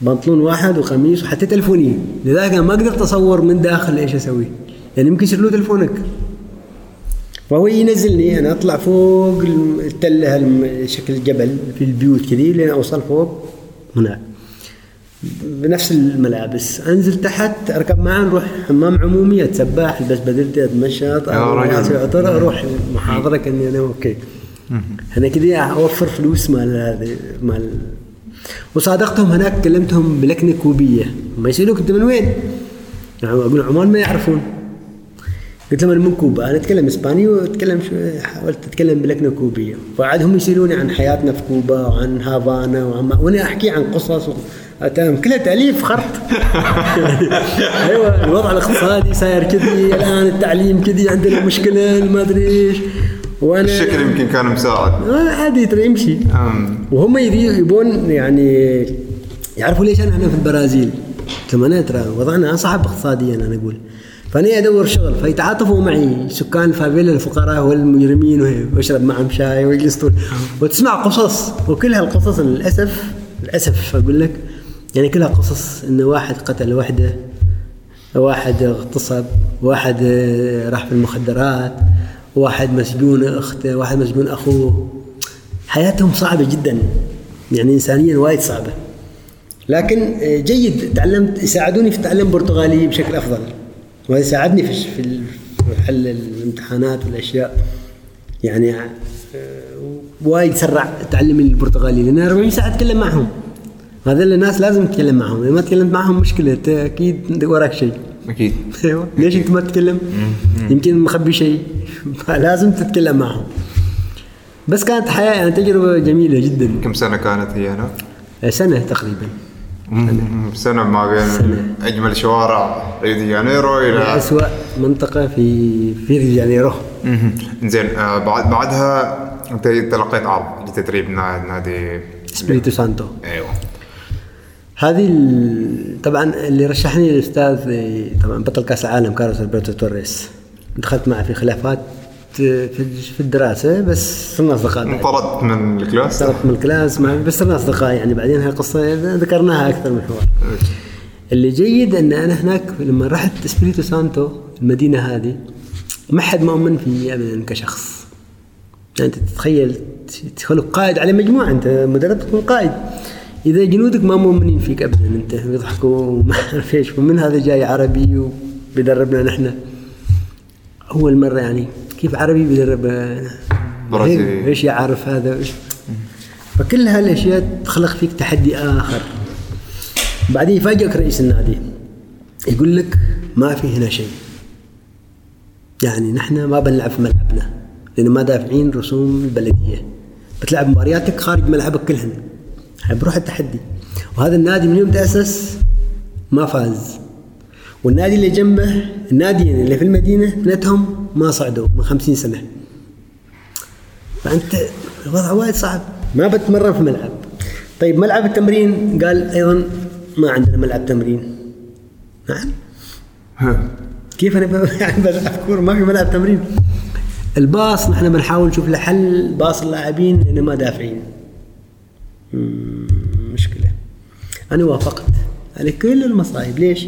بنطلون واحد وقميص وحتى تلفوني. لذلك أنا ما قدرت اتصور من داخل إيش أسوي. يعني يمكن يصير له تلفونك. فهو ينزلني أنا أطلع فوق التلة شكل الجبل في البيوت كذي لين أوصل فوق هناك. بنفس الملابس. أنزل تحت أركب معاه نروح حمام عمومي أتسبح ألبس بدلتي عطر أروح المحاضره كأني أنا أوكي. أنا كذا أوفر فلوس مال هذه مال. وصادقتهم هناك كلمتهم بلكنة كوبية. ما يسألوك أنت من وين؟ يعني أقول عمان ما يعرفون. قلت لهم أنا من كوبا أنا أتكلم إسباني وأتكلم حاولت أتكلم بلكنة كوبية. فعاد هم يسألوني عن حياتنا في كوبا وعن هافانا وعن وأنا أحكي عن قصص تمام كلها تأليف خط أيوه الوضع الاقتصادي صاير كذي الآن التعليم كذي عندنا مشكلة ما أدري إيش. وأنا الشكل يمكن كان مساعد. آه، عادي ترى يمشي. وهم يبون يعني يعرفوا ليش أنا إحنا في البرازيل. ثم أنا ترى وضعنا اصعب اقتصاديا أنا أقول. فأنا أدور شغل. فيتعاطفوا معي سكان الفافيلا الفقراء والمجرمين وأشرب معهم شاي ويجلس طول. وتسمع قصص. وكل هالقصص للاسف للأسف أقول لك يعني كلها قصص انه واحد قتل وحدة واحد اغتصب واحد آه، راح في المخدرات واحد مسجون أخته واحد مسجون أخوه. حياتهم صعبة جدا يعني انسانيا وايد صعبة. لكن آه، جيد تعلمت يساعدوني في تعلم برتغالي بشكل أفضل وهذا ساعدني في في حل الامتحانات والأشياء. يعني آه، وايد سرع تعلمي البرتغالي لأن 40 ساعة اتكلم معهم. هذا الناس لازم تتكلم معهم. إذا ما تكلمت معهم مشكلة أنت أكيد وراك شيء. أكيد. أيوه. ليش أنت ما تتكلم؟ يمكن مخبي شيء. لازم تتكلم معهم. بس كانت حياة يعني تجربة جميلة جدا. كم سنة كانت هي هنا؟ سنة تقريبا. سنة ما بين سنة. أجمل شوارع ريو دي جانيرو إلى اسوء منطقة في في ريو دي جانيرو. مهم. زين آه بعد بعدها أنت تلقيت عرض لتدريب نا- نادي سبيريتو سانتو أيوه. هذه طبعا اللي رشحني الأستاذ طبعا بطل كأس العالم كارلوس ألبرتو توريس. دخلت معه في خلافات في الدراسة بس صرنا أصدقاء. انطردت من ال class؟ صرت من ال class بس صرنا أصدقاء يعني بعدين هاي قصه ذكرناها أكثر من حوار. اللي جيد إن أنا هناك لما رحت سبيريتو سانتو المدينة هذه ما حد مؤمن فيي ابدا كشخص. يعني انت تتخيل تدخلك قائد على مجموعة أنت مدرب تكون قائد. إذا جنودك ما مؤمنين فيك ابدا أنت يضحكوا وما أعرف إيش ومن هذا جاي عربي وبيدربنا نحن. أول مرة يعني كيف عربي بيدرب؟ برازيلي. إيش يعرف هذا؟ فكل هالأشياء تخلق فيك تحدي آخر. بعدين يفاجئك رئيس النادي. يقول لك ما في هنا شيء. يعني نحن ما بنلعب في ملعبنا لأن ما دافعين رسوم البلدية. بتلعب مبارياتك خارج ملعبك كلهن. بروح التحدي. وهذا النادي من يوم تأسس ما فاز. والنادي اللي جنبه الناديين اللي في المدينة اثنتهم ما صعدوا من خمسين سنة. فأنت الوضع وايد صعب. ما بتمرن في ملعب. طيب ملعب التمرين قال أيضا ما عندنا ملعب تمرين. نعم. كيف أنا يعني بلعب كورة؟ ما في ملعب تمرين. الباص نحن بنحاول نشوف له حل باص اللاعبين لأن ما دافعين. مشكلة. أنا وافقت على كل المصايب. ليش؟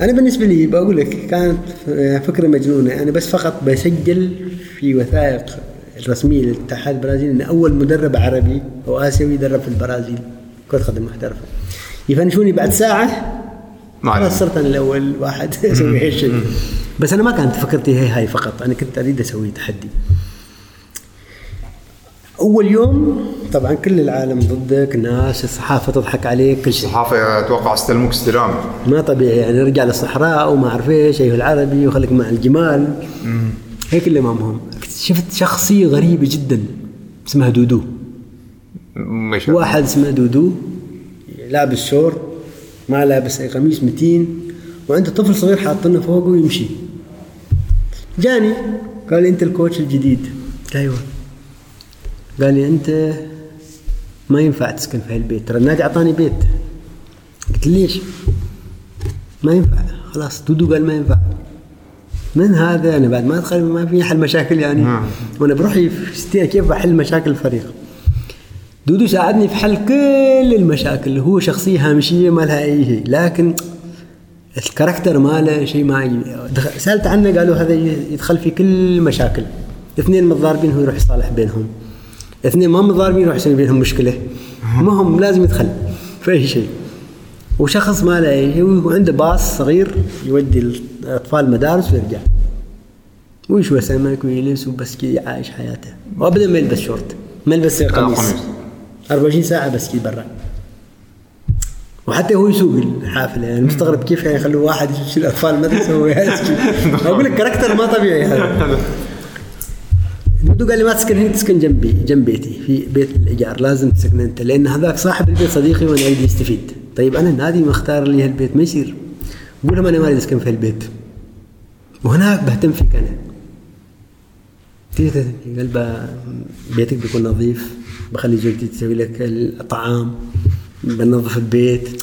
أنا بالنسبة لي بقول لك كانت فكرة مجنونة. أنا بس فقط بسجل في وثائق الرسمية للاتحاد البرازيلي إن أول مدرب عربي أو آسيوي يدرب في البرازيل كرة قدم محترفة. يفنشوني بعد ساعة؟ ما خلاص. صرت أنا الأول واحد. أسوي هالشيء. بس أنا ما كانت فكرتي هي هاي فقط. أنا كنت أريد أسوي تحدي. أول يوم طبعا كل العالم ضدك الناس الصحافة تضحك عليك كل شيء. الصحافة أتوقع استلموك استلام ما طبيعي يعني نرجع للصحراء وما أعرف إيش أيها العربي وخليك مع الجمال. هيك اللي ما مهم شفت شخصية غريبة جدا اسمها دودو. واحد اسمه دودو لابس شورت ما لابس أي قميص متين وعنده طفل صغير حاطينه فوقه ويمشي. جاني قال لي أنت ال coach الجديد. أيوه. قال لي أنت ما ينفع تسكن في هالبيت ترى النادي أعطاني بيت. قلت ليش؟ ما ينفع. خلاص دودو قال ما ينفع. من هذا؟ أنا بعد ما أدخل ما في حل مشاكل يعني. نعم. وأنا بروحي في 60 كيف بحل مشاكل الفريق. دودو ساعدني في حل كل المشاكل. هو شخصية هامشية ما لها أي شيء. لكن الكاركتر ماله شيء ما دخل- سألت عنه قالوا هذا يدخل في كل المشاكل اثنين متضاربين هو يروح يصالح بينهم. اثنين ما متضاربين يسوي بينهم مشكلة. المهم لازم يدخل في أي شيء. وشخص ما له وعنده باص صغير يودي الأطفال مدارس ويرجع. ويشوى سمك ويجلس وبس كذا عايش حياته. وابدا ما يلبس شورت ما يلبس قميص. قميص. 24 ساعة بس كذا برا. وحتى هو يسوق الحافلة يعني مستغرب كيف يعني يخلوا واحد يشيل الأطفال المدرسة وهو. أقول لك character ما طبيعي هذا. دودو قال لي ما تسكن هنا تسكن جنبي جنب بيتي في بيت الإيجار. لازم تسكن أنت لأن هذاك صاحب البيت صديقي وأنا أريد يستفيد. طيب أنا النادي مختار لي هالبيت ما يصير. قول لهم أنا ما أريد أسكن في البيت وهناك بهتم فيك أنا. تيجي قال بيتك بيكون نظيف بخلي زوجتي تسوي لك الطعام بنظف البيت.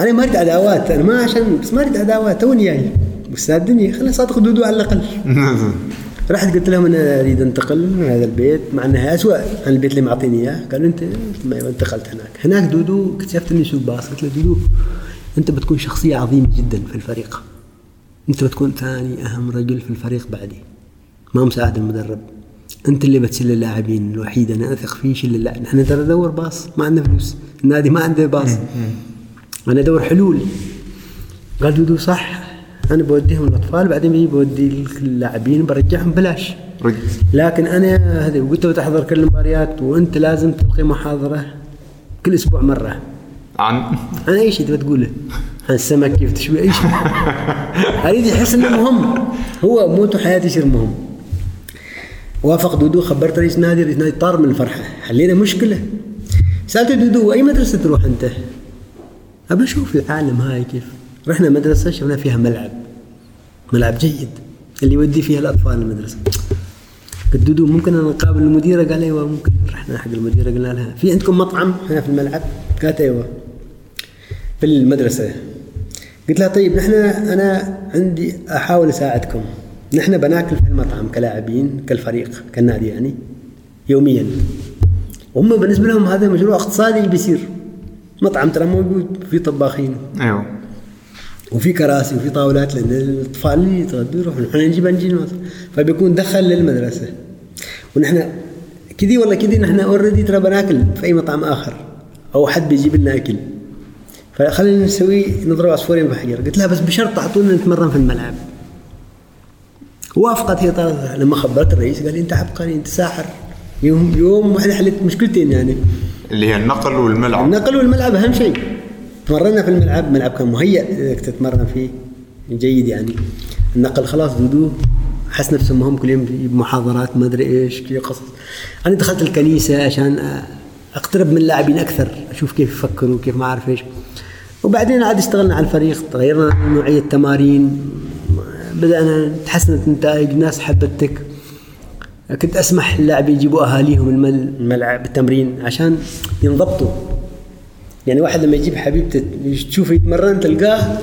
أنا ما أريد عداوات أنا ما عشان بس ما أريد عداوات توني جاي بس الدنيا خلينا صادق دودو على الأقل. رحت قلت لهم أنا أريد أنتقل من هذا البيت مع إنها اسوء عن البيت اللي معطيني إياه. قالوا أنت ما انتقلت هناك. هناك دودو اكتشفت اني سوق باص. قلت له دودو أنت بتكون شخصية عظيمة جدا في الفريق. أنت بتكون ثاني أهم رجل في الفريق بعدي. ما مساعد المدرب. أنت اللي بتشيل اللاعبين. الوحيد أنا أثق فيه شيل اللاعب. نحن ترى ندور باص ما عندنا فلوس. النادي ما عنده باص. أنا أدور حلول. قال دودو صح. أنا بوديهم الأطفال بعدين بيجي بودي اللاعبين برجعهم بلاش. لكن أنا هذا قلت له تحضر كل المباريات وأنت لازم تلقي محاضرة كل أسبوع مرة. عن عن أي شيء تبغى تقوله؟ عن السمك كيف تشوي؟ أي شيء. أريد يحس إنه مهم. هو موته حياته يصير مهم. وافق دودو خبرت رئيس نادي رئيس نادي طار من الفرحة. حلينا مشكلة. سالته دودو اي مدرسة تروح أنت؟ أبى أشوف العالم هاي كيف. رحنا مدرسة شفنا فيها ملعب. ملعب جيد. اللي يودي فيها الأطفال المدرسة. قلت دودو ممكن أنا نقابل المديرة؟ قال أيوه ممكن. رحنا حق المديرة قلنا لها في عندكم مطعم هنا في الملعب؟ قالت أيوه. في المدرسة. قلت لها طيب نحن أنا عندي أحاول أساعدكم. نحن بناكل في المطعم كلاعبين كالفريق كالنادي يعني يوميا. هم بالنسبة لهم هذا مشروع اقتصادي بيصير. مطعم ترى موجود في طباخين. أيوه. وفي كراسي وفي طاولات لأن الأطفال يتغدوا يروحوا نحن نجيب نجي. فبيكون دخل للمدرسة. ونحن كذي ولا كذي نحن اوريدي ترى بناكل في أي مطعم آخر. أو حد بيجيب لنا أكل. فخلينا نسوي نضرب عصفورين بحجر. قلت لها بس بشرط أعطونا نتمرن في الملعب. وافقت هي طالت لما خبرت الرئيس قال لي أنت عبقري أنت ساحر. يوم يوم واحد حلت مشكلتين يعني. اللي هي النقل والملعب. النقل والملعب أهم شيء. تمرنا في الملعب ملعب كان مهيأ إنك تتمرن فيه. جيد يعني. النقل خلاص دودو حس نفسه مهم كل يوم محاضرات ما أدري إيش كذا قصص. أنا دخلت الكنيسة عشان أقترب من اللاعبين أكثر أشوف كيف يفكروا كيف ما أعرف إيش. وبعدين عاد اشتغلنا على الفريق تغيرنا نوعية تمارين. بدأنا تحسنت النتائج ناس حبتك. كنت أسمح للاعبين يجيبوا أهاليهم المل- الملعب. التمرين عشان ينضبطوا. يعني واحد لما يجيب حبيبته تشوفه يتمرن تلقاه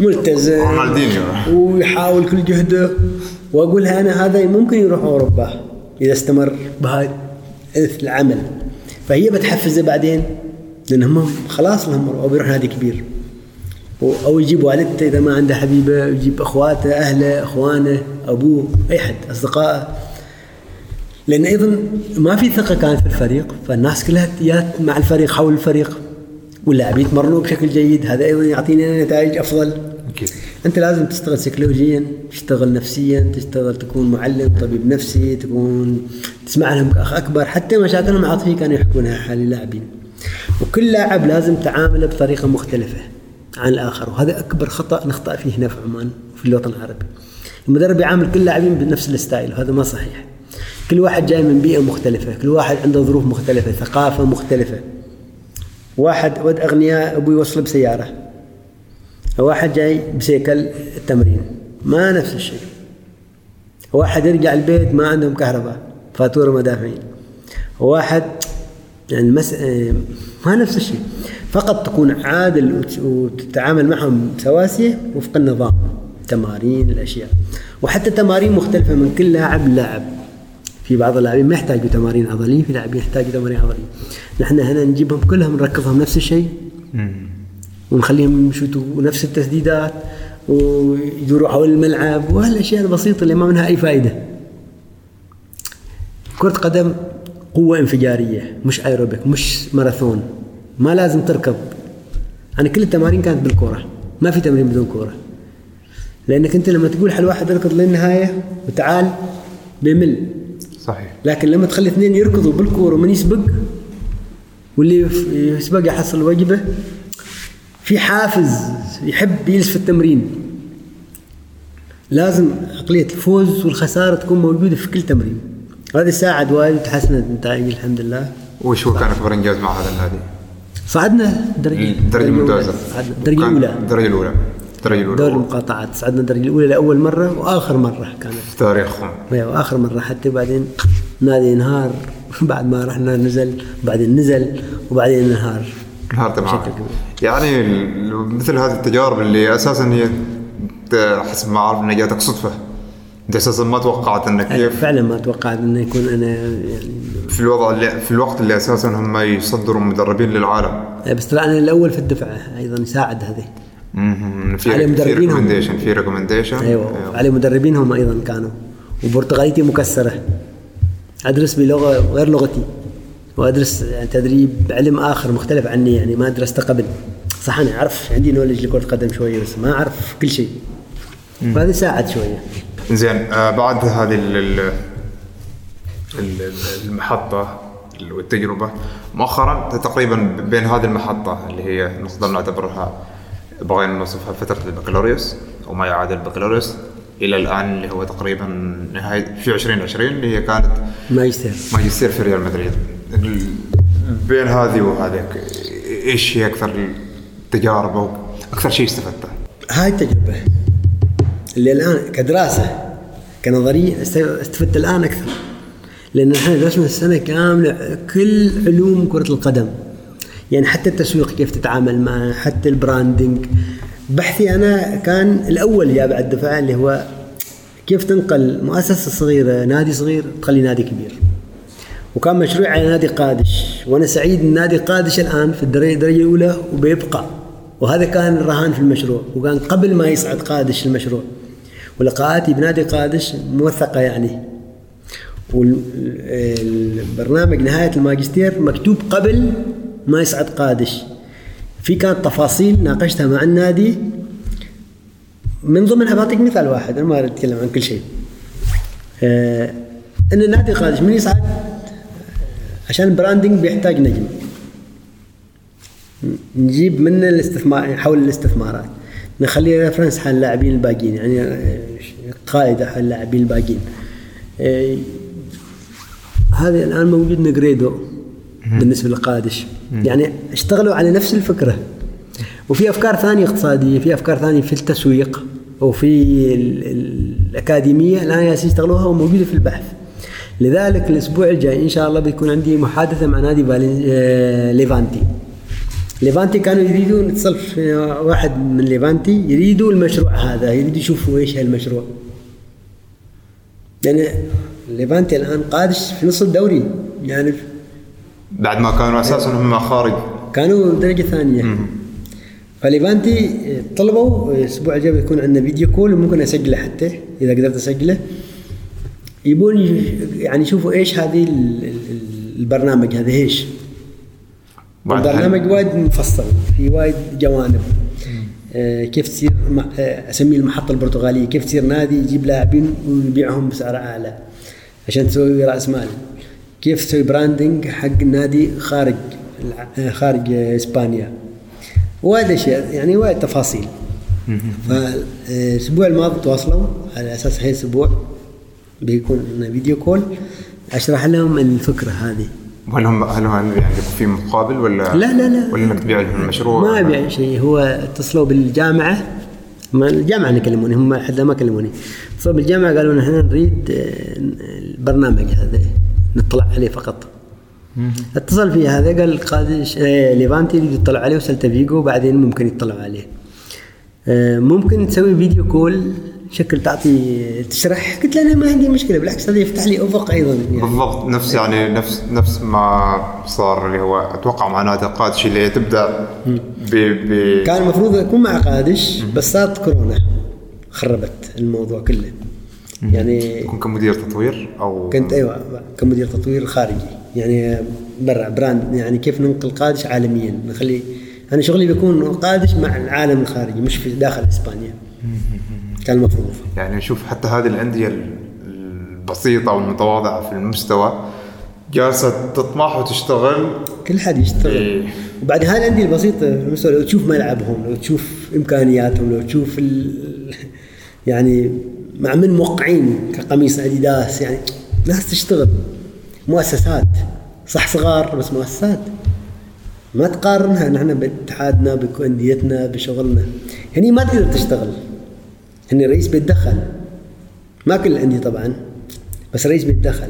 ملتزم. رونالدينيو. ويحاول كل جهده. واقولها أنا هذا ممكن يروح أوروبا إذا استمر بهذا العمل. فهي بتحفزه بعدين لانهم خلاص لهم أو بيروح نادي كبير. أو يجيب والدته إذا ما عنده حبيبة يجيب أخواته أهله إخوانه أبوه أي حد أصدقائه. لأن أيضا ما في ثقة كانت في الفريق. فالناس كلها يا مع الفريق حول الفريق. واللاعبين يتمرنوا بشكل جيد هذا أيضا يعطينا نتائج أفضل. أكيد أنت لازم تشتغل سيكولوجيا تشتغل نفسيا تشتغل تكون معلم طبيب نفسي تكون تسمع لهم كأخ أكبر. حتى مشاكلهم العاطفيه كانوا يحكونها حال اللاعبين وكل لاعب لازم تعامله بطريقة مختلفة عن الآخر وهذا أكبر خطأ نخطأ فيه هنا في عمان وفي الوطن العربي. المدرب يعامل كل اللاعبين بنفس الستايل وهذا ما صحيح. كل واحد جاي من بيئة مختلفة كل واحد عنده ظروف مختلفة ثقافة مختلفة. واحد ولد أغنياء أبوي يوصله بسيارة. واحد جاي بسيكل التمرين. ما نفس الشيء. واحد يرجع البيت ما عندهم كهرباء فاتورة مدافعين واحد يعني المس... آه، ما نفس الشيء. فقط تكون عادل وت- وتتعامل معهم سواسية وفق النظام. تمارين الأشياء. وحتى تمارين مختلفة من كل لاعب لاعب في بعض اللاعبين ما يحتاجوا تمارين عضلية في لاعبين يحتاجوا تمارين عضلية نحن هنا نجيبهم كلهم نركضهم نفس الشيء ونخليهم يشوتوا نفس التسديدات ويدوروا حول الملعب وهالأشياء البسيطة اللي ما منها أي فائده. كرة قدم قوة انفجارية مش ايروبيك مش ماراثون ما لازم تركض. أنا كل التمارين كانت بالكورة ما في تمرين بدون كورة. لأنك أنت لما تقول حل واحد اركض للنهاية وتعال بيمل صحيح. لكن لما تخلي اثنين يركضوا بالكورة ومن يسبق واللي يسبق يحصل وجبه في حافز يحب يجلس في التمرين. لازم عقلية الفوز والخسارة تكون موجودة في كل تمرين. وهذا ساعد وايد وتحسنت النتائج الحمد لله. وش هو كان أكبر إنجاز مع هذا النادي؟ صعدنا درجة الدرجة الممتازة. صعدنا الدرجة كان الأولى. الدرجه الاولى الدرجه دوري الاولى المقاطعات. صعدنا الدرجة الأولى لأول مرة وآخر مرة كانت. في تاريخهم. أيوة وآخر مرة حتى بعدين نادي انهار. بعد ما رحنا نزل بعدين نزل وبعدين انهار. انهار تمام. يعني مثل هذه التجارب اللي أساسا هي حسب ما أعرف إنها جاتك صدفه أنت أساسا ما توقعت إنك كيف فعلا ما توقعت إنه يكون أنا يعني في الوضع اللي في الوقت اللي أساسا هم يصدروا مدربين للعالم. بس ترى أنا الأول في الدفعة أيضا يساعد هذه. في على مدربينهم. recommendation في recommendation أيوه. على مدربين هم أيضا كانوا. وبرتغاليتي مكسرة. أدرس بلغة غير لغتي. وأدرس يعني تدريب علم آخر مختلف عني يعني ما درسته قبل. صح أنا أعرف عندي knowledge لكرة قدم شوية بس ما أعرف كل شيء. فهذا ساعد شوية. زين آه بعد هذه ال- ال- ال- المحطة والتجربة مؤخرا تقريبا بين هذه المحطة اللي هي نقدر نعتبرها بغينا نوصفها فترة البكالوريوس أو ما يعادل البكالوريوس إلى الآن اللي هو تقريبا نهاية في 2020 اللي هي كانت ما يستاهل ماجستير في ريال مدريد. بين هذه وهذيك إيش هي أكثر التجارب أو أكثر شيء استفدته؟ هاي التجربة. اللي الآن كدراسة كنظرية است- استفدت الآن أكثر. لأن إحنا درسنا السنة كاملة كل علوم كرة القدم. يعني حتى التسويق كيف تتعامل معه حتى ال branding بحثي أنا كان الأول يا بعد الدفعة اللي هو كيف تنقل مؤسسة صغيرة نادي صغير تخلي نادي كبير. وكان مشروع على نادي قادش وأنا سعيد إن نادي قادش الآن في الدرجة الأولى وبيبقى. وهذا كان الرهان في المشروع وكان قبل ما يصعد قادش المشروع. ولقاءاتي بنادي قادش موثقة يعني. والبرنامج نهاية الماجستير مكتوب قبل ما يصعد قادش. في كانت تفاصيل ناقشتها مع النادي. من ضمنها بعطيك مثال واحد أنا ما أريد أتكلم عن كل شيء. آه إن النادي قادش من يصعد عشان ال branding بيحتاج نجم. نجيب من الاستثمار حول الاستثمارات. نخليه reference حال اللاعبين الباقيين يعني قاعدة حال اللاعبين الباقيين. آه، هذا الآن موجود نيغريدو بالنسبة للقادش يعني اشتغلوا على نفس الفكرة. وفي أفكار ثانية اقتصادية في أفكار ثانية في التسويق وفي ال- ال- الأكاديمية الان يشتغلوها وموجودة في البحث. لذلك الأسبوع الجاي إن شاء الله بيكون عندي محادثة مع نادي آه، ليفانتي. ليفانتي كانوا يريدون اتصل في واحد من ليفانتي يريدوا المشروع هذا يريدوا يشوفوا إيش هالمشروع. لأن ليفانتي الآن قادش في نص الدوري. يعني بعد ما كانوا أساسا هم خارج. كانوا درجة ثانية. فليفانتي طلبوا الأسبوع الجاي بيكون عندنا video call وممكن أسجله حتى إذا قدرت أسجله. يبون يعني يشوفوا إيش هذه ال- ال- البرنامج هذا إيش؟ البرنامج وايد مفصل في وايد جوانب. آه، كيف تصير آه، اسميه المحطة البرتغالية كيف تصير نادي يجيب لاعبين ويبيعهم بسعر أعلى عشان تسوي رأس مال. كيف تسوي branding حق النادي خارج آه، خارج إسبانيا. وايد أشياء يعني وايد تفاصيل. فالأسبوع الماضي تواصلوا على أساس هاي الأسبوع بيكون لنا video call. أشرح لهم الفكرة هذه. هل هم هل هم يعني في مقابل ولا لا لا لا. ولا إنك تبيع لهم المشروع؟ ما أبيع شيء. هو اتصلوا بالجامعة. ما الجامعة اللي كلموني هم حتى ما كلموني. اتصلوا بالجامعة قالوا إحنا نريد آه، البرنامج هذا. نطلع عليه فقط. اتصل في هذا قال قادش آه، ليفانتي يريد يطلع عليه وسلتا فيجو وبعدين ممكن يطلعوا عليه. آه، ممكن تسوي video call شكل تعطي تشرح. قلت له أنا ما عندي مشكلة بالعكس هذا يفتح لي أفق أيضا يعني. بالضبط نفس يعني نفس نفس ما صار اللي هو أتوقع مع نادي قادش اللي تبدأ ب ب كان المفروض أكون مع قادش بس صارت كورونا خربت الموضوع كله. يعني يكون كمدير تطوير أو كنت أيوه كمدير تطوير خارجي. يعني برا brand يعني كيف ننقل قادش عالميا. نخلي أنا شغلي بيكون قادش مع العالم الخارجي مش في داخل إسبانيا. كان المفروض. يعني نشوف حتى هذه الأندية البسيطة والمتواضعة في المستوى جالسة تطمح وتشتغل. كل حد يشتغل. إيه. وبعد هاي الأندية البسيطة في المستوى لو تشوف ملعبهم لو تشوف إمكانياتهم لو تشوف ال... يعني مع من موقعين كقميص أديداس يعني ناس تشتغل. مؤسسات صح صغار بس مؤسسات. ما تقارنها نحن باتحادنا بانديتنا بشغلنا. هني ما تقدر تشتغل. هني الرئيس بيتدخل. ما كل الأندية طبعا بس الرئيس بيتدخل.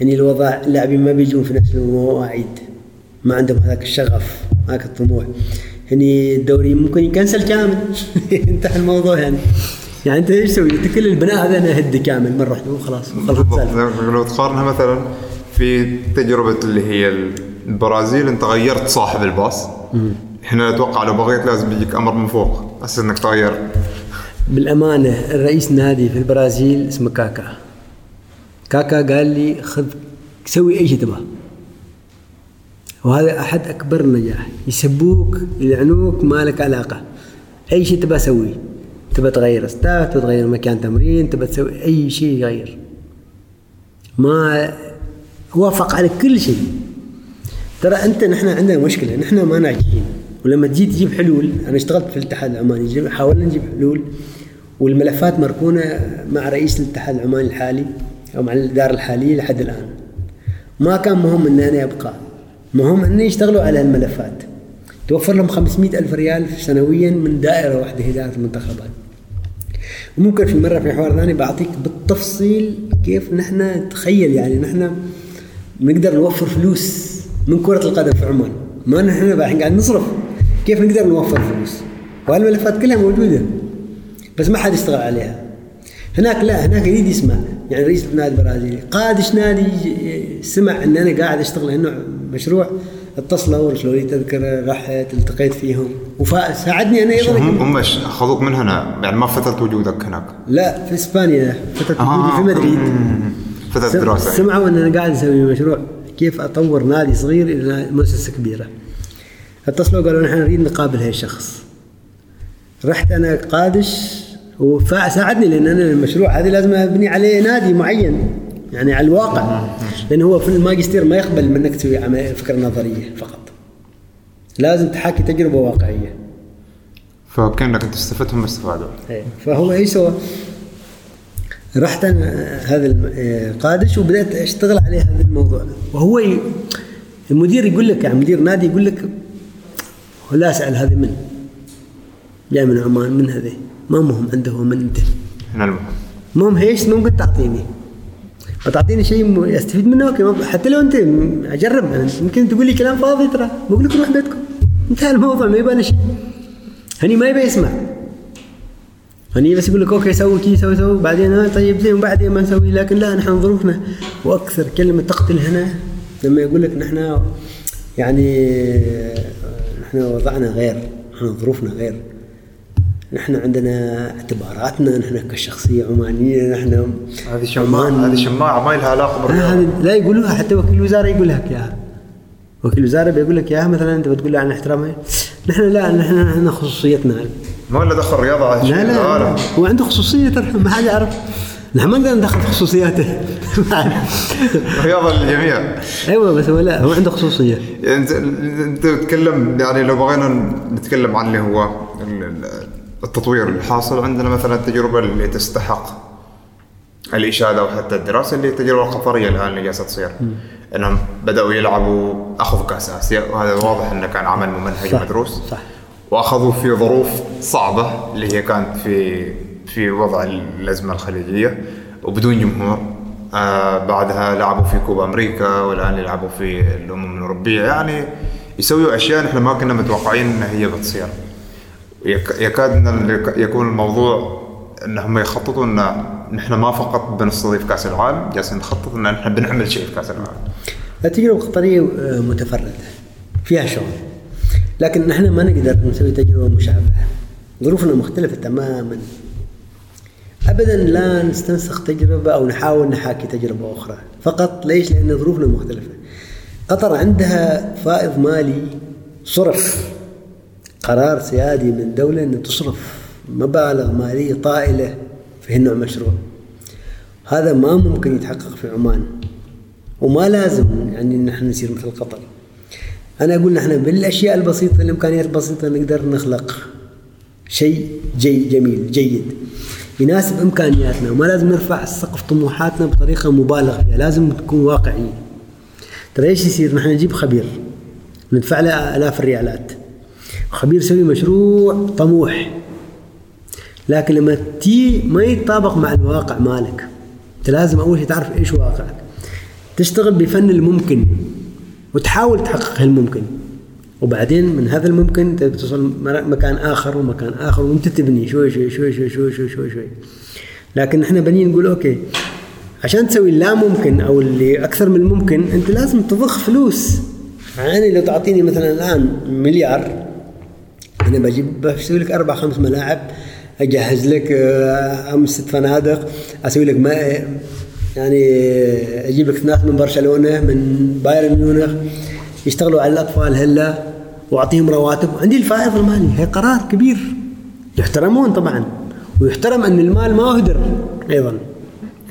هني الوضع اللاعبين ما بيجون في نفس المواعيد. ما عندهم هذاك الشغف هذاك الطموح. هني الدوري ممكن يكنسل كامل. انتهى الموضوع يعني. يعني انت إيش تسوي؟ انت كل البناء هذا أنا هدي كامل مرة واحدة وخلاص لو تقارنها مثلا في تجربة اللي هي البرازيل انت غيرت صاحب الباص. إحنا نتوقع لو بغيت لازم يجيك أمر من فوق أساس إنك تغير. بالأمانة الرئيس نادي في البرازيل اسمه كاكا. كاكا قال لي خذ سوي أي شيء تبغاه وهذا أحد أكبر النجاح يسبوك يلعنوك ما لك علاقة. أي شيء تبغى سويه. تبى تغير ستاف تبى تغير مكان تمرين تبى تسوي أي شيء يغير. ما وافق على كل شيء. ترى أنت نحن عندنا مشكلة نحن ما ناجحين. ولما تجي تجيب حلول أنا اشتغلت في الاتحاد العماني حاولنا نجيب حلول. والملفات مركونة مع رئيس الاتحاد العماني الحالي أو مع الإدارة الحالية لحد الآن. ما كان مهم ان أنا أبقى. مهم ان يشتغلوا على الملفات. توفر لهم 500 ألف ريال سنويا من دائرة واحدة إدارة المنتخبات. وممكن في مرة في حوار ثاني بعطيك بالتفصيل كيف نحن تخيل يعني نحن نقدر نوفر فلوس من كرة القدم في عمان. ما نحن الحين قاعد نصرف. كيف نقدر نوفر فلوس؟ وهالملفات كلها موجودة؟ بس ما حد يشتغل عليها. هناك لا هناك يريد يسمع. يعني رئيس النادي البرازيلي قادش نادي سمع إن أنا قاعد أشتغل انه مشروع. اتصلوا ورسلوا لي تذكرة رحت التقيت فيهم. وساعدني أنا أيضا. هم؟ هم أخذوك من هنا؟ يعني ما فترت وجودك هناك. لا في إسبانيا. فترت آه. وجودي في مدريد. فترت دراسة. سمعوا إن أنا قاعد أسوي مشروع كيف أطور نادي صغير إلى مؤسسة كبيرة. اتصلوا قالوا نحن نريد نقابل هاي الشخص. رحت أنا قادش وساعدني لأن أنا المشروع هذا لازم أبني عليه نادي معين. يعني على الواقع. لأن هو في الماجستير ما يقبل منك تسوي فكرة نظرية فقط. لازم تحاكي تجربة واقعية. فكأنك أنت استفدت هم استفادوا إيه. فهو إيش سوى؟ رحت أنا هذا القادش وبدأت أشتغل عليه هذا الموضوع. وهو. المدير يقول لك يعني مدير نادي يقول لك لا اسال هذا من؟ جاي من عمان من هذا؟ ما مهم عنده هو من أنت. هنا المهم. المهم إيش؟ ممكن تعطيني. فتعطيني شيء استفيد منه؟ okay حتى لو أنت أجرب يمكن تقول لي كلام فاضي ترى. بقول لك روح بيتكم. انتهى الموضوع ما يبغى شيء. هني ما يبغى يسمع. هني بس يقول لك okay سوي كي سوي سوي. بعدين طيب زين وبعدين ما نسوي. لكن لا نحن ظروفنا وأكثر كلمة تقتل هنا لما يقول لك نحن يعني نحن وضعنا غير. نحن ظروفنا غير. نحن عندنا اعتباراتنا نحن كشخصية عمانية نحن هذه شماعه هذه شماعة ما لها علاقة بالرياضه لا يقولوها حتى وكيل الوزارة يقول لك إياها. وكيل الوزارة بيقول لك إياها مثلا أنت بتقول له عن احترامها نحن لا نحن عندنا خصوصيتنا. ما له دخل الرياضه لا لا, لا. هو عنده خصوصية ترى ما حد يعرف. نحن ما نقدر ندخل في خصوصياته. رياضة للجميع. أيوه بس هو لا هو عنده خصوصية. يعني أنت أنت تتكلم يعني لو بغينا نتكلم عن اللي هو التطوير اللي حاصل عندنا مثلا التجربة اللي تستحق الإشادة وحتى الدراسة اللي التجربه القطريه الآن اللي جالسة تصير. إنهم بدأوا يلعبوا اخذوا كأس آسيا وهذا واضح إنه كان عمل ممنهج مدروس. صح. وأخذوا في ظروف صعبة اللي هي كانت في في وضع الازمه الخليجية وبدون جمهور. آه بعدها لعبوا في كوبا أمريكا والآن يلعبوا في الأمم الأوروبية. يعني يسويوا أشياء نحن ما كنا متوقعين ان هي بتصير. يكاد يكون الموضوع انهم يخططوا إن نحن ما فقط بنستضيف كأس العالم جالسين نخطط إن نحن بنعمل شيء في كأس العالم. التجربه القطريه متفردة فيها شغل. لكن نحن ما نقدر نسوي تجربة مشابهة. ظروفنا مختلفة تماما. ابدا لا نستنسخ تجربة أو نحاول نحاكي تجربة أخرى. فقط ليش؟ لأن ظروفنا مختلفة. قطر عندها فائض مالي صرف. قرار سيادي من الدولة أن تصرف مبالغ مالية طائلة في هالنوع مشروع هذا ما ممكن يتحقق في عمان وما لازم يعني نحن نصير مثل قطر. أنا أقول نحن بالأشياء البسيطة الإمكانيات البسيطة نقدر نخلق شيء جي جميل جيد. يناسب إمكانياتنا وما لازم نرفع سقف طموحاتنا بطريقة مبالغ فيها لازم تكون واقعية. ترى إيش يصير؟ نحن نجيب خبير ندفع له آلاف الريالات. خبير يسوي مشروع طموح. لكن لما تي ما يتطابق مع الواقع مالك أنت لازم أول شيء تعرف إيش واقعك. تشتغل بفن الممكن وتحاول تحقق الممكن وبعدين من هذا الممكن توصل مكان آخر ومكان آخر وأنت تبني شوي شوي شوي شوي شوي شوي شوي, شوي. لكن إحنا بنين نقول أوكي عشان تسوي لا ممكن أو اللي أكثر من الممكن أنت لازم تضخ فلوس. يعني لو تعطيني مثلا الآن مليار أنا بجيب بسوي لك أربع خمس ملاعب أجهز لك آه، خمس ست فنادق أسوي لك ما يعني أجيب لك ناس من برشلونة من بايرن ميونخ يشتغلوا على الأطفال هلا وأعطيهم رواتب. عندي الفائض المالي هي قرار كبير. يحترمون طبعا ويحترم أن المال ما هدر أيضا.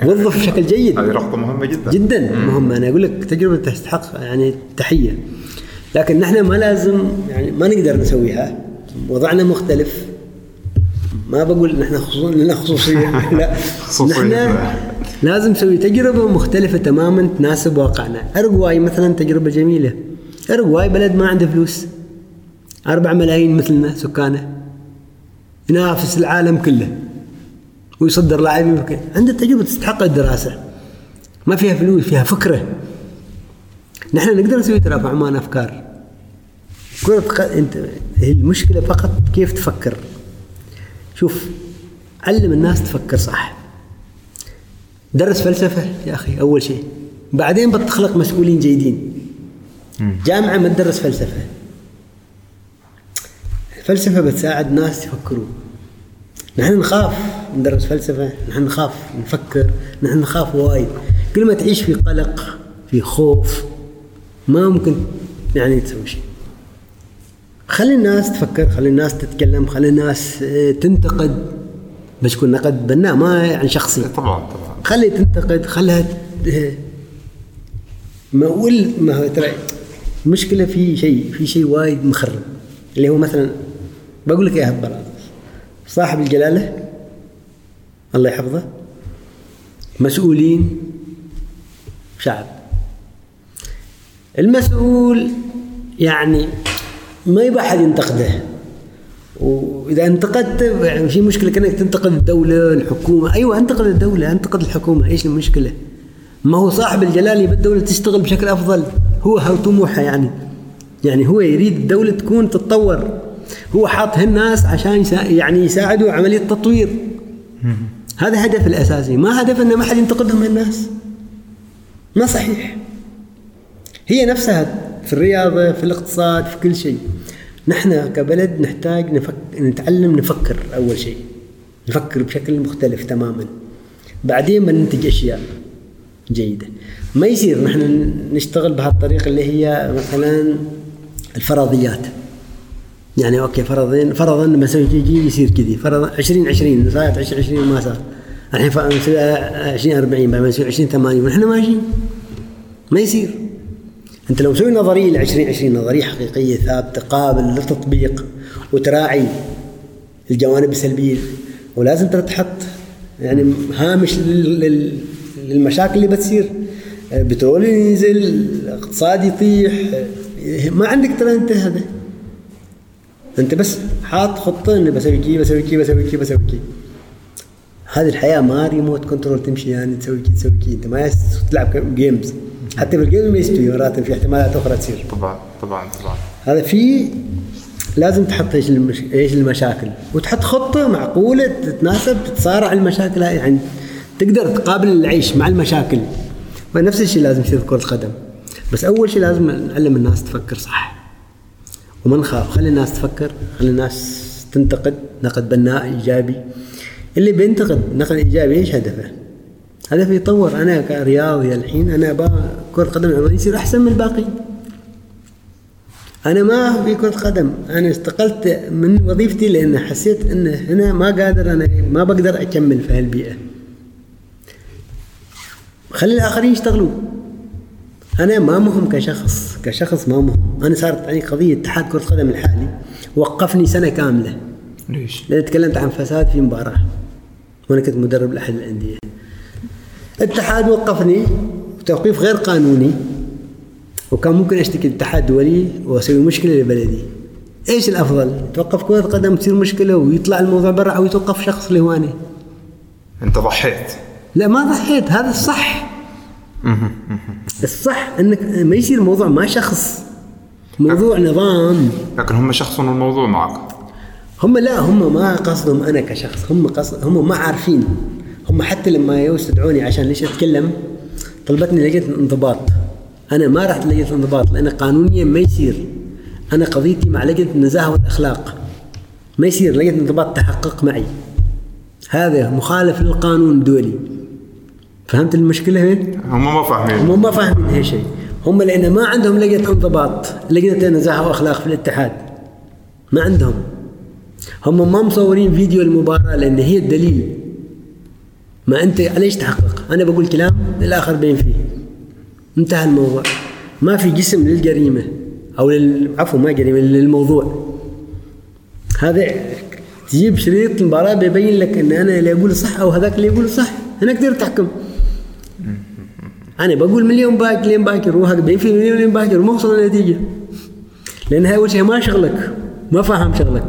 وظف بشكل جيد. هذه نقطة مهمة جدا. جدا مهم أنا أقول لك تجربة تستحق يعني تحية. لكن نحن ما لازم يعني ما نقدر نسويها. وضعنا مختلف. ما بقول نحن خصوصا لنا خصوصيه لا. نحن لازم نسوي تجربة مختلفة تماما تناسب واقعنا. ارجواي مثلا تجربة جميلة. ارجواي بلد ما عنده فلوس. أربع ملايين مثلنا سكانه. ينافس العالم كله. ويصدر لاعبين وكذا. عنده تجربة تستحق الدراسة. ما فيها فلوس فيها فكرة. نحن نقدر نسوي ترى في عمان افكار كرة. انت هي المشكلة فقط كيف تفكر. شوف علم الناس تفكر صح. درس فلسفة يا أخي أول شيء. بعدين بتخلق مسؤولين جيدين. جامعة ما تدرس فلسفة. الفلسفة بتساعد ناس يفكروا. نحن نخاف ندرس فلسفة نحن نخاف نفكر نحن نخاف وايد. كل ما تعيش في قلق في خوف ما ممكن يعني تسوي شيء. خلي الناس تفكر خلي الناس تتكلم خلي الناس آه، تنتقد. بس يكون نقد بناء ما يعني شخصي. طبعا طبعا. خلي تنتقد خلها ت- ما أقول ما هو ترى المشكلة في شيء في شيء وايد مخرب. اللي هو مثلا بقول لك اياها ببلاطه صاحب الجلالة الله يحفظه مسؤولين شعب. المسؤول يعني ما يبغى أحد ينتقده. وإذا انتقدت يعني في مشكلة كأنك تنتقد الدولة الحكومة. أيوه أنتقد الدولة أنتقد الحكومة. إيش المشكلة؟ ما هو صاحب الجلال يبي الدولة تشتغل بشكل أفضل. هو هو طموحه يعني. يعني هو يريد الدولة تكون تتطور. هو حاط هالناس عشان يعني يساعدوا عملية تطوير. هذا هدف الأساسي. ما هدف ان ما حد ينتقدهم الناس. ما صحيح. هي نفسها في الرياضة في الاقتصاد في كل شيء. نحن كبلد نحتاج نفك... نتعلم نفكر أول شيء. نفكر بشكل مختلف تماما. بعدين بننتج أشياء جيدة. ما يصير نحن نشتغل بهالطريقة اللي هي مثلا الفرضيات. يعني أوكي فرضين فرضا مثلا يجي يصير كذي. فرضا 20 20 صارت 20 20 ما صار. الحين ف- نسوي 20 40 بعدين نسوي 20 80 ونحن ماشيين. ما يصير. أنت لو مسوي نظرية ل 2020 نظرية حقيقية ثابتة قابلة للتطبيق وتراعي الجوانب السلبية ولازم ترى تحط يعني هامش لل- لل- للمشاكل اللي بتصير. بترول ينزل اقتصاد يطيح ما عندك ترى أنت هذا. أنت بس حاط خطة اني بسوي كي بسوي كي بسوي كي بسوي كي. هذه الحياة ما remote control تمشي يعني تسوي كي تسوي كي. أنت ما تلعب games حتى في ال games ما يستوي مرات في احتمالات أخرى تصير. طبعا طبعا طبعا. هذا في لازم تحط إيش المش... إيش المشاكل. وتحط خطة معقولة تتناسب تتصارع المشاكل هاي. يعني تقدر تقابل العيش مع المشاكل. ونفس الشيء لازم يصير في كرة القدم. بس أول شيء لازم نعلم الناس تفكر صح. وما نخاف. خلي الناس تفكر. خلي الناس تنتقد. نقد بناء إيجابي. اللي بينتقد نقد إيجابي إيش هدفه؟ هدفه يطور أنا كرياضي الحين أنا أبغى كرة القدم العمانيه يصير أحسن من الباقيين أنا ما في كرة قدم. أنا استقلت من وظيفتي لأن حسيت أن هنا ما قادر أنا ما بقدر أكمل في هالبيئة. خلي الآخرين يشتغلوا. أنا ما مهم كشخص كشخص ما مهم. أنا صارت عندي قضية اتحاد كرة القدم الحالي. وقفني سنة كاملة. ليش؟ لأن تكلمت عن فساد في مباراة. وأنا كنت مدرب لأحد الأندية. الاتحاد وقفني توقيف غير قانوني. وكان ممكن أشتكي الاتحاد الدولي وأسوي مشكلة لبلدي. إيش الأفضل؟ توقف كرة قدم تصير مشكلة ويطلع الموضوع برا أو يتوقف شخص اللي هو أنا. أنت ضحيت. لا ما ضحيت هذا الصح. الصح إنك ما يصير موضوع ما شخص. موضوع نظام. لكن هم شخصوا الموضوع معك. هم لا هم ما قصدهم أنا كشخص هم قصد هم ما عارفين. هم حتى لما يستدعوني عشان ليش أتكلم طلبتني لجنة الانضباط. أنا ما رحت لجنة الانضباط لأن قانونيا ما يصير. أنا قضيتي مع لجنة النزاهة والأخلاق. ما يصير لجنة الانضباط تحقق معي. هذا مخالف للقانون الدولي فهمت المشكلة وين؟ هم ما فاهمين. هم ما فاهمين هالشيء هم لأن ما عندهم لجنة انضباط لجنة نزاهه واخلاق في الاتحاد. ما عندهم. هم ما مصورين فيديو المباراة لأن هي الدليل. ما أنت ليش تحقق. أنا بقول كلام الآخر بين فيه. انتهى الموضوع. ما في جسم للجريمة أو لل... عفوا ما جريمة للموضوع. هذا تجيب شريط المباراه بيبين لك إن أنا اللي أقول صح أو هذاك اللي يقول صح. هنا تقدر تحكم أنا بقول مليون باكر لين باكر. روحك بين في مليون لين باكر. وما وصل النتيجة. لأن هاي شيء ما شغلك. ما فاهم شغلك.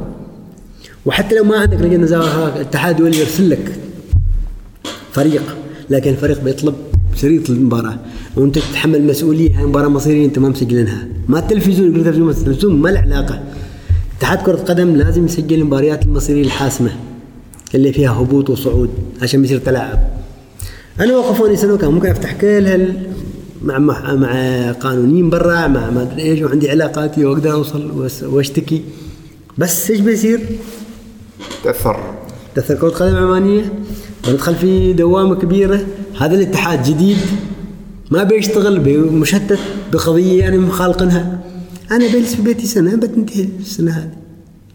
وحتى لو ما عندك لجنه نزاهة الاتحاد الدولي يرسل لك. فريق لكن الفريق بيطلب شريط المباراة وأنت تتحمل مسؤولية هاي مباراة مصيرية أنت ما مسجلينها ما التلفزيون يقول التلفزيون التلفزيون ما له علاقة. اتحاد كرة القدم لازم يسجل المباريات المصيرية الحاسمة اللي فيها هبوط وصعود عشان يصير تلاعب. أنا وقفوني سنة كان ممكن أفتح كل هال مع مع, قانونيين برا مع ما أدري إيش وعندي علاقاتي وأقدر أوصل وأشتكي. بس إيش بيصير؟ تأثر. تأثر كرة قدم عمانية. وندخل في دوامة كبيرة. هذا الاتحاد جديد ما بيشتغل بي- مشتت بقضية أنا مخالقنها. أنا بجلس في بيتي سنة بتنتهي السنة هذه.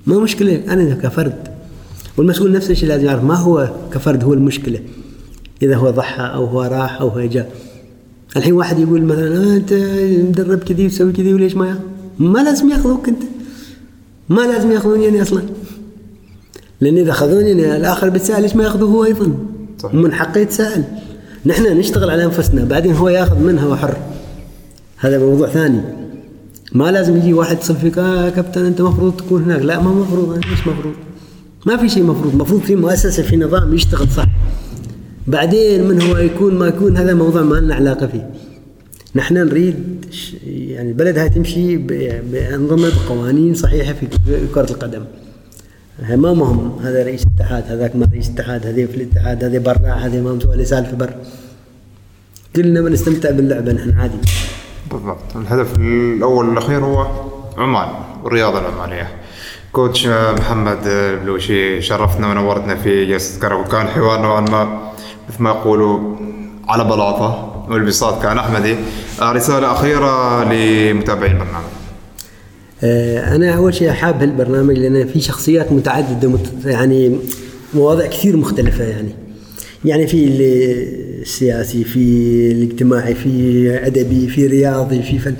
ما مشكلة أنا كفرد. والمسؤول نفس الشيء لازم يعرف ما هو كفرد هو المشكلة. إذا هو ضحى أو هو راح أو هو جاء. الحين واحد يقول مثلا آه أنت مدرب كذي وتسوي كذي وليش ما ما لازم ياخذوك أنت. ما لازم ياخذوني أنا أصلاً. لأن إذا أخذوني أنا الآخر بيتسال ليش ما ياخذه هو أيضا؟ صحيح. من حقه يتساءل. نحن نشتغل على أنفسنا بعدين هو يأخذ منها وحر. هذا موضوع ثاني. ما لازم يجي واحد يتصل فيك آه كابتن أنت مفروض تكون هناك. لا ما مفروض. أنا ليش مفروض. ما في شيء مفروض. مفروض في مؤسسة في نظام يشتغل صح. بعدين من هو يكون ما يكون هذا موضوع ما لنا علاقة فيه. نحن نريد يعني البلد هاي تمشي بأنظمة قوانين صحيحة في كرة القدم. ما مهم هذا رئيس اتحاد هذاك ما رئيس اتحاد هذا في الاتحاد هذا برا هذا ما مسوي سالفة برا. كلنا بنستمتع باللعبة نحن عادي. بالضبط. الهدف الأول والأخير هو عمان والرياضه العمانية. كوتش محمد البلوشي شرفتنا ونورتنا في جلسة كرم وكان حوار نوعا ما مثل ما يقولوا على بلاطة. والبساط كان أحمدي. آه، رسالة أخيرة لمتابعين البرنامج. أنا أول شيء حاب هالبرنامج لأن في شخصيات متعددة مت... يعني مواضيع كثير مختلفة يعني. يعني في ال- السياسي في الاجتماعي في أدبي في رياضي في فن.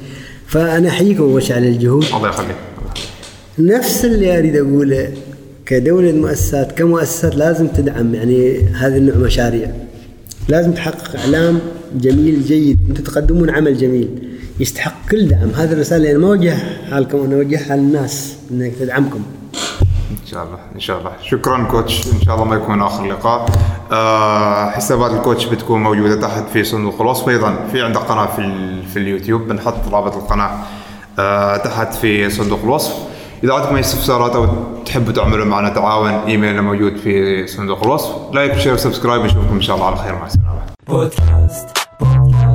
فأنا احييكم أول شيء على الجهود. الله يخليك. نفس اللي أريد أقوله كدولة مؤسسات كمؤسسات لازم تدعم يعني هذه النوع مشاريع. لازم تحقق إعلام جميل جيد. أنتم تقدمون عمل جميل. يستحق كل دعم. هذه الرسالة اللي أنا ما اوجهها حالكم أنا اوجهها للناس إنك تدعمكم. إن شاء الله إن شاء الله. شكرا coach. إن شاء الله ما يكون آخر لقاء. آه حسابات ال coach بتكون موجودة تحت في صندوق الوصف. أيضا في عندك قناة في ال- في اليوتيوب. بنحط رابط القناة آه تحت في صندوق الوصف. إذا عندكم أي استفسارات أو تحبوا تعملوا معنا تعاون إيميلنا موجود في صندوق الوصف. like share و subscribe نشوفكم إن شاء الله على خير. مع السلامة. بودكاست بودكاست.